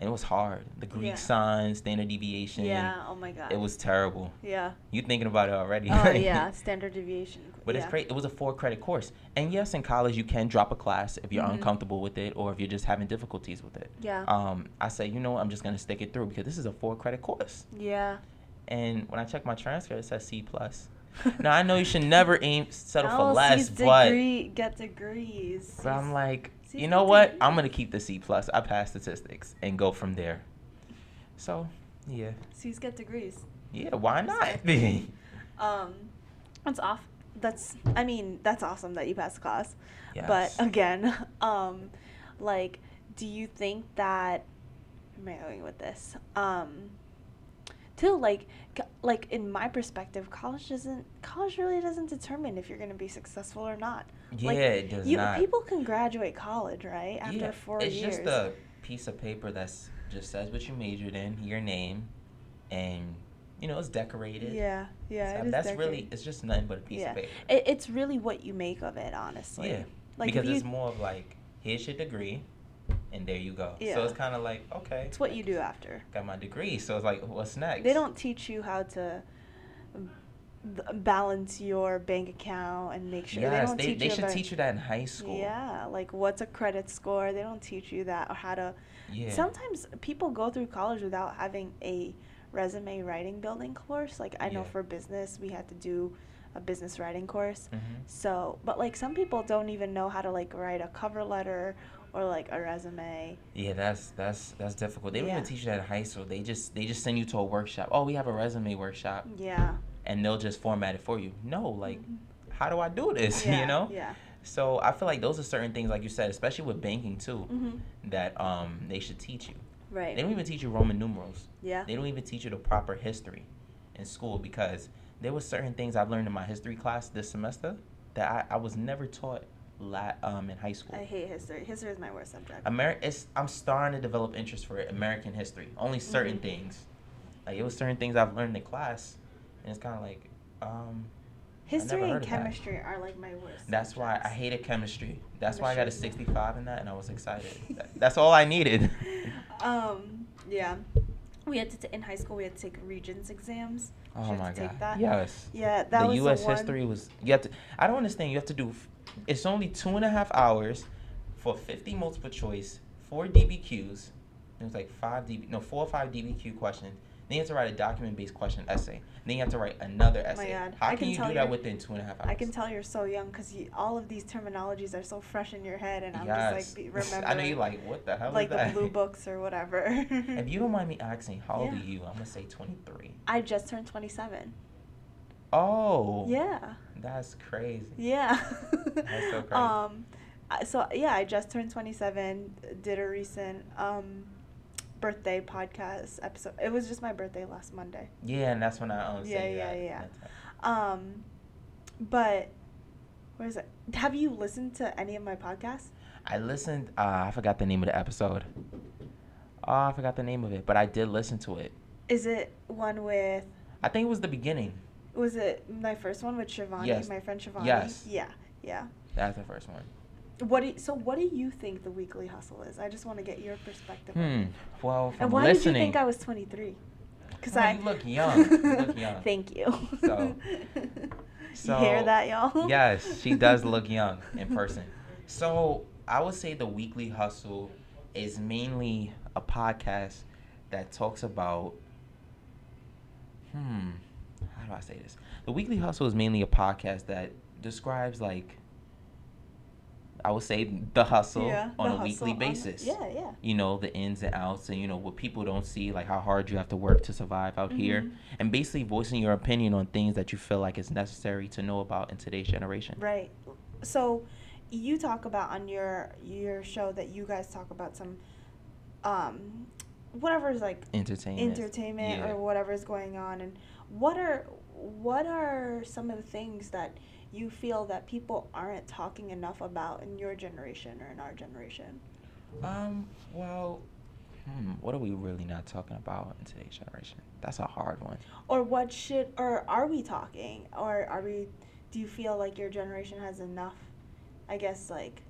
And it was hard. The Greek Yeah. signs, standard deviation. Yeah. Oh my god. It was terrible. Yeah. You thinking about it already? Oh right? yeah. Standard deviation. But yeah. it's great. It was a four credit course. And yes, in college you can drop a class if you're Mhm. uncomfortable with it or if you're just having difficulties with it. Yeah. Um, I say, you know, what, I'm just gonna stick it through because this is a four credit course. yeah. And when I check my transcript, it says C plus. now I know you should never aim settle for less, but degree, get degrees. but I'm like, C's you know what? degrees. I'm gonna keep the C plus. I pass statistics and go from there. So, yeah, C's get degrees. yeah. Why not? Um, that's off. That's. I mean, that's awesome that you passed the class. Yes. But again, um, like, do you think that? Am I going with this? Um, too like, like in my perspective, college doesn't. College really doesn't determine if you're gonna be successful or not. yeah, like, it does you, not. People can graduate college, right? After yeah, four it's years. just a piece of paper that's just says what you majored in, your name, and you know it's decorated. Yeah, yeah. So uh, that's decorated. really it's just nothing but a piece yeah. of paper. It, it's really what you make of it, honestly. Yeah, Like because you, it's more of like here's your degree, and there you go. Yeah. So it's kind of like okay, it's what you do after. got my degree. So it's like what's next? They don't teach you how to balance your bank account and make sure they Yes, don't they, teach they you should about, teach you that in high school. Yeah, like what's a credit score? They don't teach you that or how to. Yeah. Sometimes people go through college without having a resume writing building course. Like I know Yeah. for business, we had to do a business writing course. Mhm. So, but like some people don't even know how to like write a cover letter or like a resume. Yeah, that's that's that's difficult. They don't Yeah. even teach you that in high school. They just they just send you to a workshop. Oh, we have a resume workshop, Yeah. and they'll just format it for you. No, like, Mhm. how do I do this? Yeah, you know. Yeah. So I feel like those are certain things, like you said, especially with banking too, Mhm. that um they should teach you. Right. They don't even teach you Roman numerals. Yeah. They don't even teach you the proper history in school because there were certain things I've learned in my history class this semester that I, I was never taught la- um, in high school. I hate history. History is my worst subject. Ameri- it's, I'm starting to develop interest for it, American history. Only certain Mhm. things. Like it was certain things I've learned in class, and it's kind of like, um, History and chemistry are like my worst. that's why I hated chemistry. That's why I got a 65 in that, and I was excited. That's all I needed. um. Yeah. We had to t- in high school. We had to take Regents exams. Did Oh you my to take god. that? Yes. Yeah, that the was U.S. the one. history was. You have to. I don't understand. You have to do. It's only two and a half hours for 50 multiple choice, four DBQs. It was like five DB, no, four or five DBQ questions. Then you have to write a document-based question essay. Then you have to write another Oh my essay. God. How I can, can you do that within two and a half hours? I can tell you're so young because all of these terminologies are so fresh in your head, and I'm yes. just like be, remembering. I know you're like, what the hell like is that? the blue books or whatever. if you don't mind me asking, how old Yeah. are you? I'm gonna say 23. I just turned 27. Oh. Yeah. That's crazy. Yeah. That's so crazy. Um, so yeah, I just turned 27. Did a recent um, birthday podcast episode. It was just my birthday last Monday. Yeah, and that's when I um, Yeah, yeah, that. yeah. Um, but where is it? Have you listened to any of my podcasts? I listened. Uh, I forgot the name of the episode. Oh, I forgot the name of it, but I did listen to it. Is it one with? I think it was the beginning. Was it my first one with Shivani, Yes. my friend Shivani? Yes. Yeah, yeah. That's the first one. What do you, so? What do you think the weekly hustle is? I just want to get your perspective. Hmm. Well, from And why did you think I was 23? Cause Oh, I you look young. You look young. Thank you. So- you hear that, y'all? yes, she does look young in person. So I would say the Weekly Hustle is mainly a podcast that talks about. Hmm, how do I say this? The Weekly Hustle is mainly a podcast that describes like. I would say the hustle Yeah, on the a weekly hustle on- basis. yeah, yeah. You know the ins and outs, and you know what people don't see, like how hard you have to work to survive out here, Mhm. and basically voicing your opinion on things that you feel like is necessary to know about in today's generation. Right. So, you talk about on your your show that you guys talk about some, um, whatever is like Entertainment. entertainment Yeah. or whatever is going on, and what are what are some of the things that you feel that people aren't talking enough about in your generation or in our generation? Um. Well. Hmm. What are we really not talking about in today's generation? That's a hard one. Or what should or are we talking or are we? Do you feel like your generation has enough? I guess like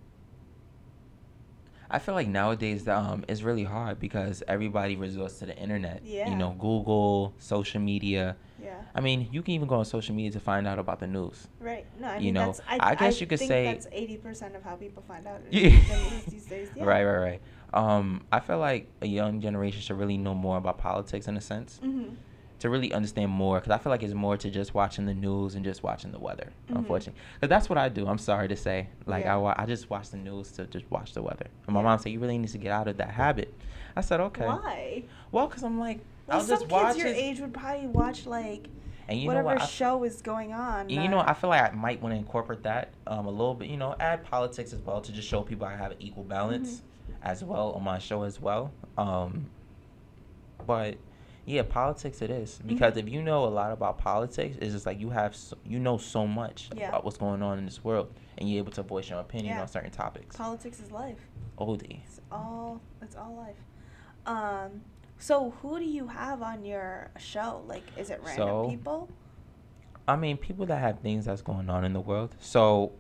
I feel like nowadays um it's really hard because everybody resorts to the internet. Yeah. You know, Google, social media. yeah. I mean, you can even go on social media to find out about the news. Right. No, I You mean know, that's. I, I guess you could think say- that's eighty percent of how people find out Yeah. the these days. Yeah. Right, right, right. Um, I feel like a young generation should really know more about politics in a sense Mm-hmm. To really understand more. Because I feel like it's more to just watching the news and just watching the weather. Mhm. Unfortunately, because that's what I do. I'm sorry to say. Like Yeah. I, wa- I just watch the news to just watch the weather. And my Yeah. mom said you really need to get out of that habit. I said okay. Why? Well, because I'm like Well, I'll some just kids watch your it. age would probably watch like and you know whatever what? I- show is going on. And you know, I feel like I might want to incorporate that um, a little bit. You know, add politics as well to just show people I have an equal balance Mm-hmm. as well on my show as well. Um, but yeah, politics it is because Mhm. if you know a lot about politics, it's just like you have so, you know so much Yeah. about what's going on in this world, and you're able to voice your opinion Yeah. on certain topics. politics is life. Oldie. It's all. It's all life. Um. So who do you have on your show? Like, is it random So, people? I mean, people that have things that's going on in the world. So,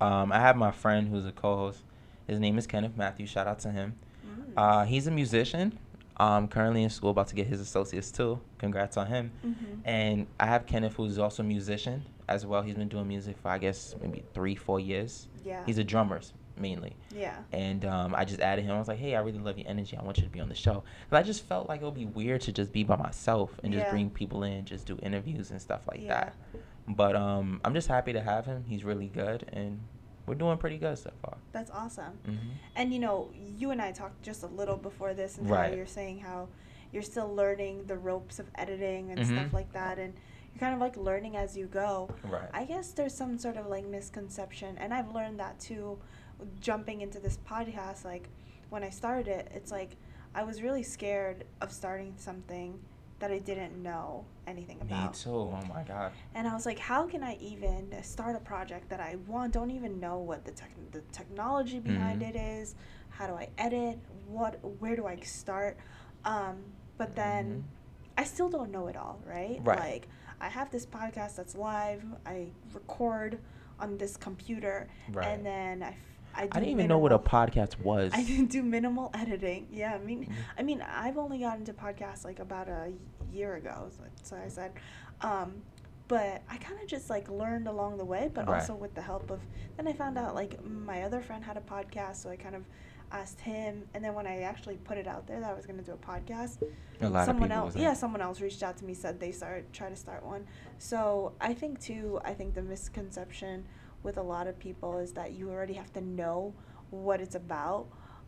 um, I have my friend who's a co-host. His name is Kenneth Matthews. Shout out to him. Mm. Uh, he's a musician. Um, currently in school, about to get his associates too. Congrats on him. Mhm. And I have Kenneth, who's also a musician as well. He's been doing music for I guess maybe three, four years. Yeah. He's a drummer mainly. yeah. And um, I just added him. I was like, hey, I really love your energy. I want you to be on the show. But I just felt like it would be weird to just be by myself and just Yeah. bring people in, just do interviews and stuff like Yeah. that. But um, I'm just happy to have him. He's really good, and we're doing pretty good so far. That's awesome. hmm And you know, you and I talked just a little before this, and Right. how you're saying how you're still learning the ropes of editing and Mhm. stuff like that, and you're kind of like learning as you go. Right. I guess there's some sort of like misconception, and I've learned that too, jumping into this podcast. Like when I started it, it's like I was really scared of starting something that I didn't know anything about. Me too. Oh my god. And I was like, how can I even start a project that I want? Don't even know what the tech, the technology behind Mhm. it is. How do I edit? What? Where do I start? Um, but then Mhm. I still don't know it all, right? Right. Like I have this podcast that's live. I record on this computer, Right. and then I. I, I didn't even know what a podcast was. I didn't do minimal editing. Yeah, I mean, Mhm. I mean, I've only gotten into podcasts like about a year ago. So, so I said, um, but I kind of just like learned along the way, but Right. also with the help of. Then I found out like my other friend had a podcast, so I kind of asked him. And then when I actually put it out there that I was going to do a podcast, A lot someone people else, yeah, someone else reached out to me, said they started try to start one. So I think too, I think the misconception with a lot of people is that you already have to know what it's about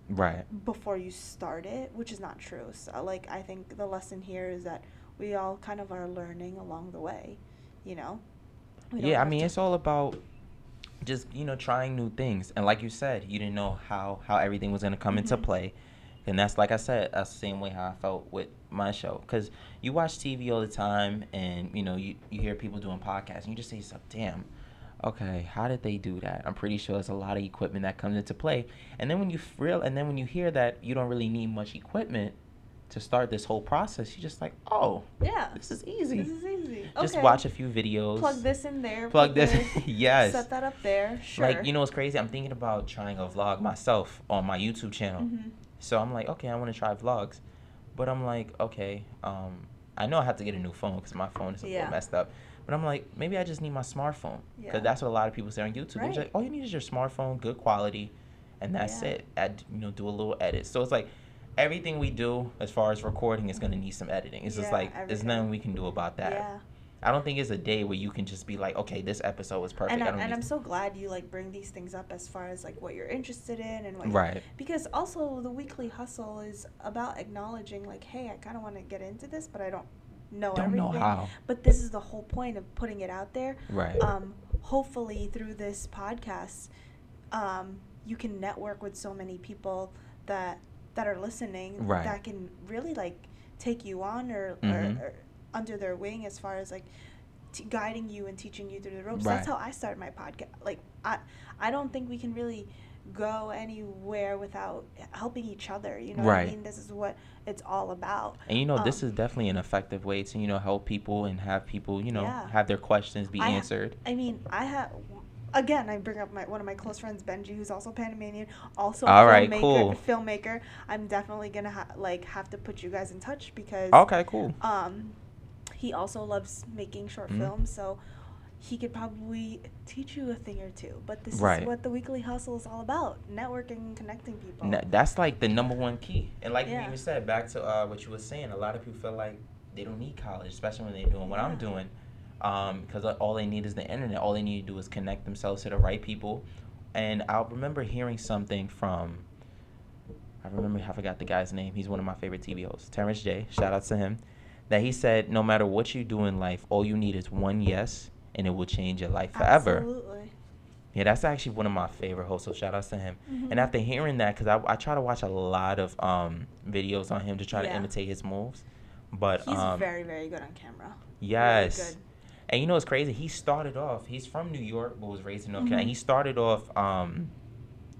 Right. before you start it, which is not true. So, like, I think the lesson here is that we all kind of are learning along the way, you know? Yeah, I mean, to- it's all about just you know trying new things, and like you said, you didn't know how how everything was gonna come into Mhm. play, and that's like I said, that's the same way how I felt with my show, because you watch TV all the time, and you know you you hear people doing podcasts, and you just say to yourself, damn. Okay, how did they do that? I'm pretty sure there's a lot of equipment that comes into play, and then when you real, and then when you hear that you don't really need much equipment to start this whole process, you're just like, oh, Yeah. this is easy. This is easy. Just Okay. watch a few videos. Plug this in there. Plug put this. the- yes. Set that up there. Sure. Like you know what's crazy? I'm thinking about trying a vlog myself on my YouTube channel. Mhm. So I'm like, okay, I want to try vlogs, but I'm like, okay, um, I know I have to get a new phone because my phone is a Yeah. little messed up. But I'm like, maybe I just need my smartphone because Yeah. that's what a lot of people say on YouTube. They're Right. like, all you need is your smartphone, good quality, and that's Yeah. it. Add, you know, do a little edit. So it's like everything we do as far as recording is gonna need some editing. It's just Yeah, like there's nothing we can do about that. Yeah. I don't think it's a day where you can just be like, okay, this episode was perfect. And, I, I and I'm so glad you like bring these things up as far as like what you're interested in and what right. because also the weekly hustle is about acknowledging like hey I kind of want to get into this but I don't know Don't know everything how. but this is the whole point of putting it out there Right. um, hopefully through this podcast um, you can network with so many people that that are listening Right. that can really like take you on or, Mhm. or, or under their wing as far as like t- guiding you and teaching you through the ropes that's how i started my podcast like i i don't think we can really go anywhere without helping each other you know what i mean this is what it's all about And you know, this Um, is definitely an effective way to, you know, help people and have people, you know, Yeah. have their questions be I ha- answered. I mean, I have. Again, I bring up my one of my close friends, Benji, who's also Panamanian, also a All right, filmmaker. cool. Filmmaker. I'm definitely gonna ha- like have to put you guys in touch because Okay, cool. um, he also loves making short Mhm. films, so he could probably teach you a thing or two. But this Right. is what the weekly hustle is all about: networking, connecting people. That's like the number one key. And like Yeah. you even said, back to uh, what you were saying, a lot of people feel like they don't need college, especially when they're doing what I'm Yeah. doing. Um, because all they need is the internet. All they need to do is connect themselves to the right people. And I remember hearing something from, I remember, I forgot the guy's name. He's one of my favorite TV hosts, Terrence J. Shout out to him. That he said, no matter what you do in life, all you need is one yes, and it will change your life forever. Absolutely. Yeah, that's actually one of my favorite hosts. So shout outs to him. Mhm. And after hearing that, because I, I try to watch a lot of um, videos on him to try to imitate his moves. But He's um, very, very good on camera. yes. Really. And you know what's crazy? He started off. He's from New York, but was raised in North Mhm. Carolina. He started off um,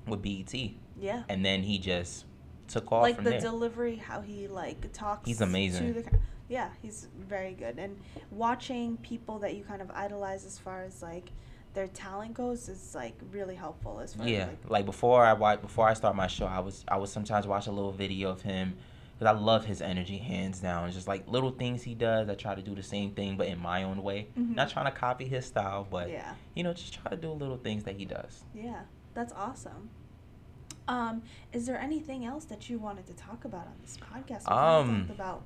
with BET, Yeah. and then he just took off like the there. delivery, how he like talks. He's amazing. The, yeah, he's very good. And watching people that you kind of idolize as far as like their talent goes is like really helpful as far yeah, as like like before I watch before I start my show, I was I would sometimes watch a little video of him because I love his energy, hands down. It's just like little things he does. I try to do the same thing, but in my own way. Mhm. Not trying to copy his style, but yeah, you know, just try to do little things that he does. yeah, that's awesome. Um, is there anything else that you wanted to talk about on this podcast? We Um, about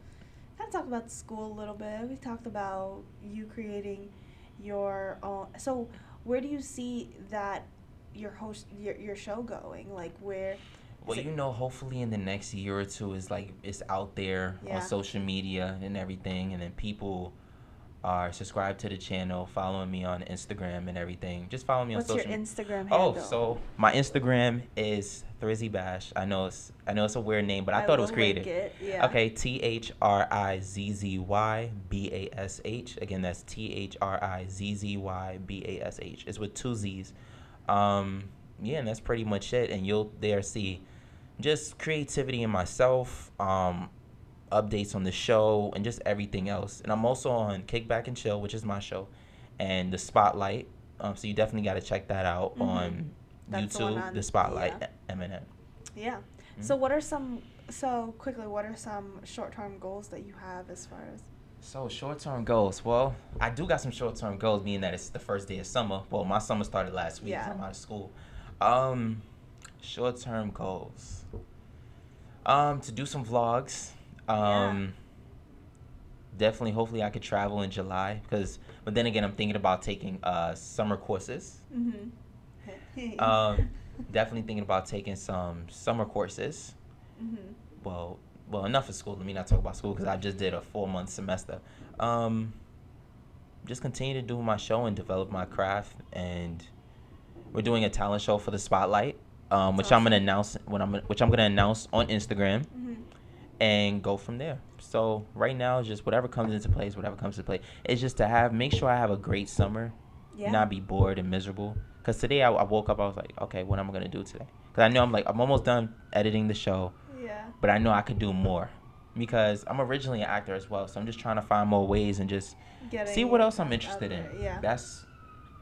kind of talked about school a little bit. We talked about you creating your own. So, where do you see that your host your your show going? Like where? Well, you know, hopefully in the next year or two, is like it's out there Yeah. on social media and everything, and then people are subscribed to the channel, following me on Instagram and everything. Just follow me What's on your social. Instagram Oh, handle? so my Instagram is Thrizzy Bash. I know it's I know it's a weird name, but I, thought it was creative. it, Yeah. Okay, T H R I Z Z Y B A S H. Again, that's T H R I Z Z Y B A S H. It's with two Z's. Um, yeah, and that's pretty much it. And you'll there see just creativity in myself, um, updates on the show, and just everything else. And I'm also on Kickback and Chill, which is my show, and the Spotlight. Um, so you definitely got to check that out Mhm. on That's the YouTube. on- the Spotlight, yeah. MNN. Yeah. Mm-hmm. So what are some so quickly? What are some short-term goals that you have as far as? So short term goals. Well, I do got some short term goals, being that it's the first day of summer. Well, my summer started last week. Yeah. I'm out of school. Um, short term goals. Um, to do some vlogs. Um, definitely. Hopefully, I could travel in July. Because, but then again, I'm thinking about taking uh summer courses. Mm-hmm. Um, definitely thinking about taking some summer courses. mm-hmm. well, well, enough of school. Let me not talk about school because I just did a four month semester. Um, just continue to do my show and develop my craft. And we're doing a talent show for the Spotlight, um, which I'm gonna announce when I'm which I'm gonna announce on Instagram Mm-hmm. and go from there. So right now, it's just whatever comes into place, whatever comes to play. It's just to have make sure I have a great summer, Yeah. not be bored and miserable. Cause today I, I woke up, I was like, okay, what am I gonna do today? Cause I know I'm like I'm almost done editing the show yeah. but I know I could do more because I'm originally an actor as well. So I'm just trying to find more ways and just Getting see what else I'm interested in. Yeah. That's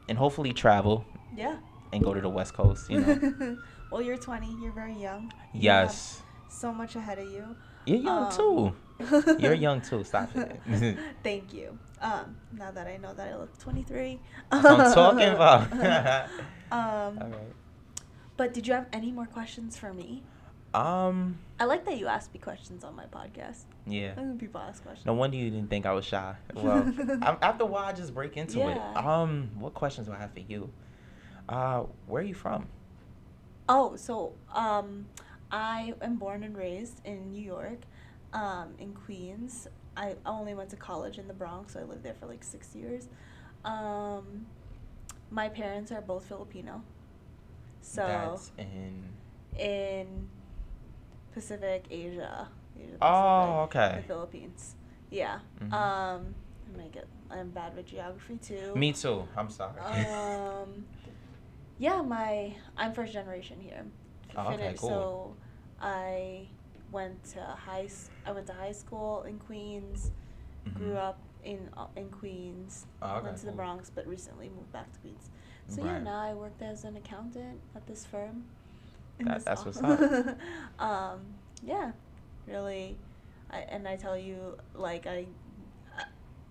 and hopefully travel yeah. and go to the West Coast. You know. well, you're 20. You're very young. You yes. So much ahead of you. You're young Um, too. You're young too. Stop it. Thank you. Um, now that I know that I look 23. That's what I'm talking about. um, All right. but did you have any more questions for me? Um. I like that you ask me questions on my podcast. Yeah. I think people ask questions. No wonder you didn't think I was shy. Well, I'm, after a while, I just break into it. Um, what questions do I have for you? Uh, where are you from? Oh, so um, I am born and raised in New York, um, in Queens. I only went to college in the Bronx, so I lived there for like six years. Um, my parents are both Filipino. So That's in. in Pacific Asia. Asia Oh, Pacific, okay. The Philippines. Yeah. Mhm. Um, I might get. I'm bad with geography too. Me too. I'm sorry. Um, yeah, my I'm first generation here. Oh, okay, cool. So I went to high. I went to high school in Queens. Grew Mhm. up in uh, in Queens. Oh, okay, went to the. Bronx, but recently moved back to Queens. So yeah, now I worked as an accountant at this firm. That- that's what's office. um, yeah, really, I, and I tell you, like I,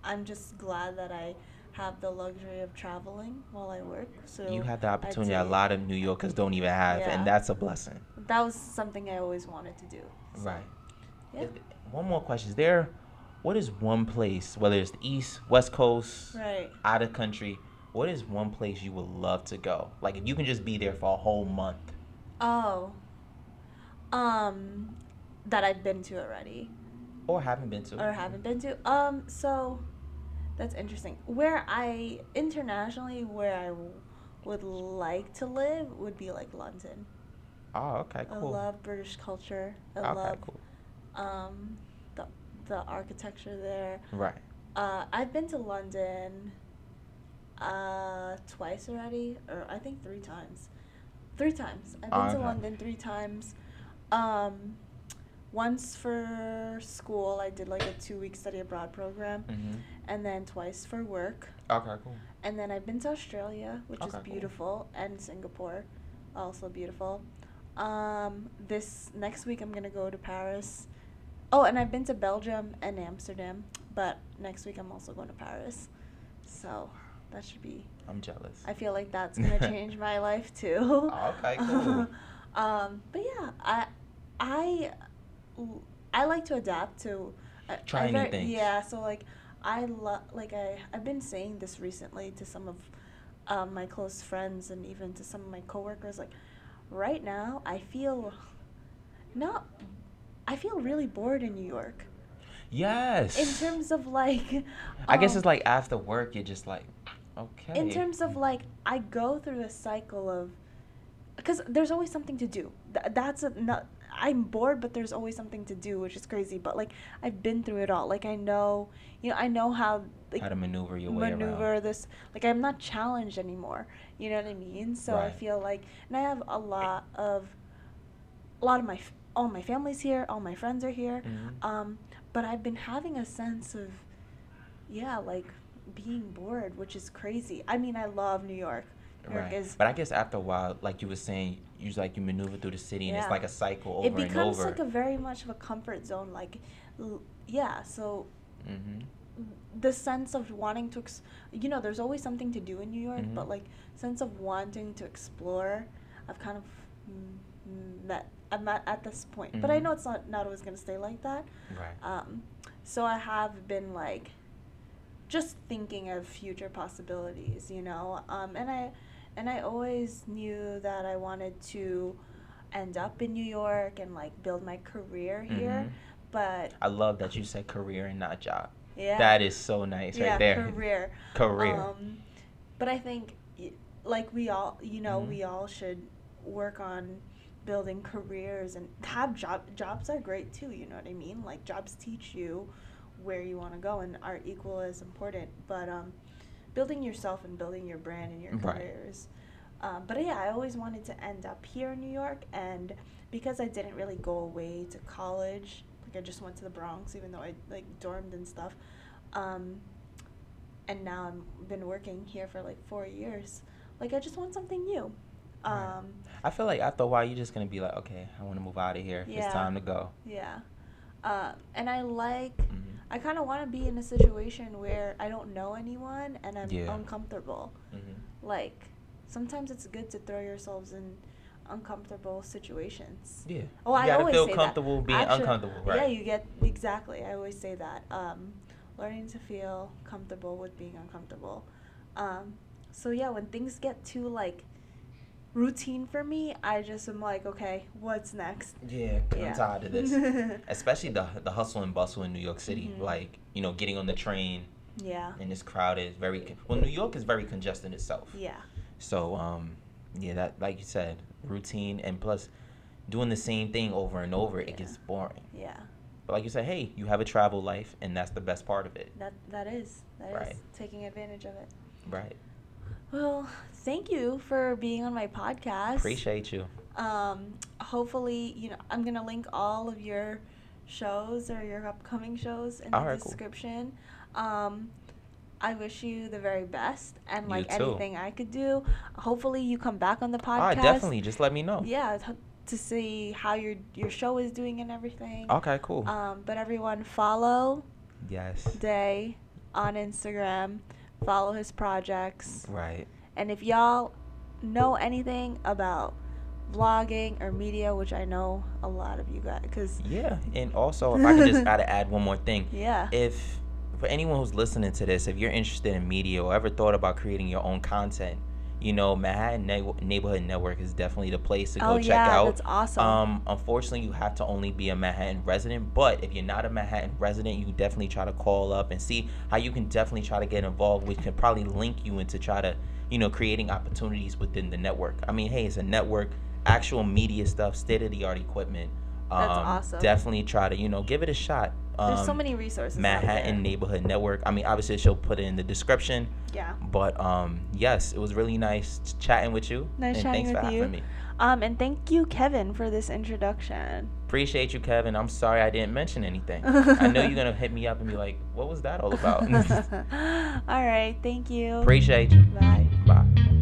I'm just glad that I have the luxury of traveling while I work. So You have the opportunity a lot of New Yorkers don't even have, Yeah. and that's a blessing. That was something I always wanted to do. Right. Yeah. One more question: Is there, what is one place, whether it's the East, West Coast, Right. out of country, what is one place you would love to go? Like if you can just be there for a whole month. Oh. Um, that I've been to already. Or haven't been to. or haven't been to. Um, so that's interesting. Where I internationally, where I would like to live would be like London. Oh, okay, cool. I love British culture. I okay, love cool. um the the architecture there. Right. Uh, I've been to London uh twice already, or I think three times. Three times. I've been Oh, to. London three times. Um, once for school, I did like a two week study abroad program, Mm-hmm. and then twice for work. Okay, cool. And then I've been to Australia, which is Okay, cool. beautiful, and Singapore, also beautiful. Um, this next week I'm gonna go to Paris. Oh, and I've been to Belgium and Amsterdam, but next week I'm also going to Paris. So that should be. I'm jealous. I feel like that's gonna change my life too. Okay, cool. um, but yeah, I, I, I like to adapt to. I Trying new very- things. Yeah, so like, I love like I I've been saying this recently to some of um, my close friends and even to some of my coworkers. Like, right now I feel not. I feel really bored in New York. Yes. In terms of like. I guess um, it's like after work, you're just like, okay. in terms of like i go through the cycle of because there's always something to do Th- that's a not i'm bored but there's always something to do which is crazy but like i've been through it all. Like i know you know i know how like how to maneuver your way maneuver this like i'm not challenged anymore you know what i mean? So i feel like and i have a lot of a lot of my all my family's here all my friends are here Mhm. um but i've been having a sense of yeah like being bored which is crazy. I mean i love new york Right. is But I guess after a while, like you were saying, you like you maneuver through the city, and it's like a cycle over and over. it becomes like a very much of a comfort zone like l- yeah so mm-hmm. the sense of wanting to ex- you know there's always something to do in new york Mhm. but like sense of wanting to explore i've kind of mm, met i'm at, at this point but i Mhm. know it's not not always going to stay like that Right. um so i have been like just thinking of future possibilities you know um and i and i always knew that i wanted to end up in new york and like build my career here Mhm. but I love that you said career and not job. yeah That is so nice yeah, right there. career. Career. Um, but I think, like we all, you know, Mhm. we all should work on building careers and have job. Jobs are great too. You know what I mean? Like jobs teach you where you want to go and are equal as important. But um, building yourself and building your brand and your Right. careers. Um, but yeah, I always wanted to end up here in New York, and because I didn't really go away to college, like I just went to the Bronx, even though I like dormed and stuff. Um, and now I've been working here for like four years. Like I just want something new. Right. Um, I feel like after a while, you're just gonna be like, okay, I want to move out of here. Yeah. It's time to go. yeah. Uh, and I like. Mhm. I kind of want to be in a situation where I don't know anyone and I'm Yeah. uncomfortable. Mhm. Like sometimes it's good to throw yourselves in uncomfortable situations. Yeah. Oh, you I always feel say comfortable that. being Actually, uncomfortable, Yeah, you get exactly. I always say that. Um, learning to feel comfortable with being uncomfortable. Um, so yeah, when things get too like routine for me, I just am like, okay, what's next? Yeah, Yeah. I'm tired of this. Especially the the hustle and bustle in New York City. Mhm. Like you know, getting on the train Yeah. and it's crowded. very con- well. New York is very congested itself. Yeah. So um, yeah, that like you said, routine and plus doing the same thing over and over, Yeah. it gets boring. Yeah. But like you said, hey, you have a travel life, and that's the best part of it. That that is that is Right. taking advantage of it. Right. Well, thank you for being on my podcast. Appreciate you. Um, hopefully, you know, I'm gonna link all of your shows or your upcoming shows in the Alright, cool. description. Um, I wish you the very best, and like anything I could do, hopefully you come back on the Ah, podcast. definitely. Just let me know. Yeah, t- to see how your your show is doing and everything. Okay. Cool. Um, but everyone follow yes. Day on Instagram. Follow his projects. Right. And if y'all know anything about vlogging or media, which I know a lot of you guys, because Yeah, and also if I could just gotta add one more thing. yeah, If for anyone who's listening to this, if you're interested in media or ever thought about creating your own content, you know Manhattan Ne- Neighborhood Network is definitely the place to go oh check yeah, out. that's awesome. Um, unfortunately, you have to only be a Manhattan resident. But if you're not a Manhattan resident, you definitely try to call up and see how you can definitely try to get involved. We can probably link you into try to, you know, creating opportunities within the network. I mean, hey, it's a network, actual media stuff, state of the art equipment. Um, awesome. Definitely try to, you know, give it a shot. There's so Um, many resources. out Manhattan. Neighborhood Network. I mean, obviously she'll put it in the description. Yeah. But um, yes, it was really nice chatting with you. Nice and chatting thanks for with you. having me. Um, and thank you, Kevin, for this introduction. Appreciate you, Kevin. I'm sorry I didn't mention anything. I know you're gonna hit me up and be like, "What was that all about?" all right. Thank you. Appreciate you. Bye. Bye.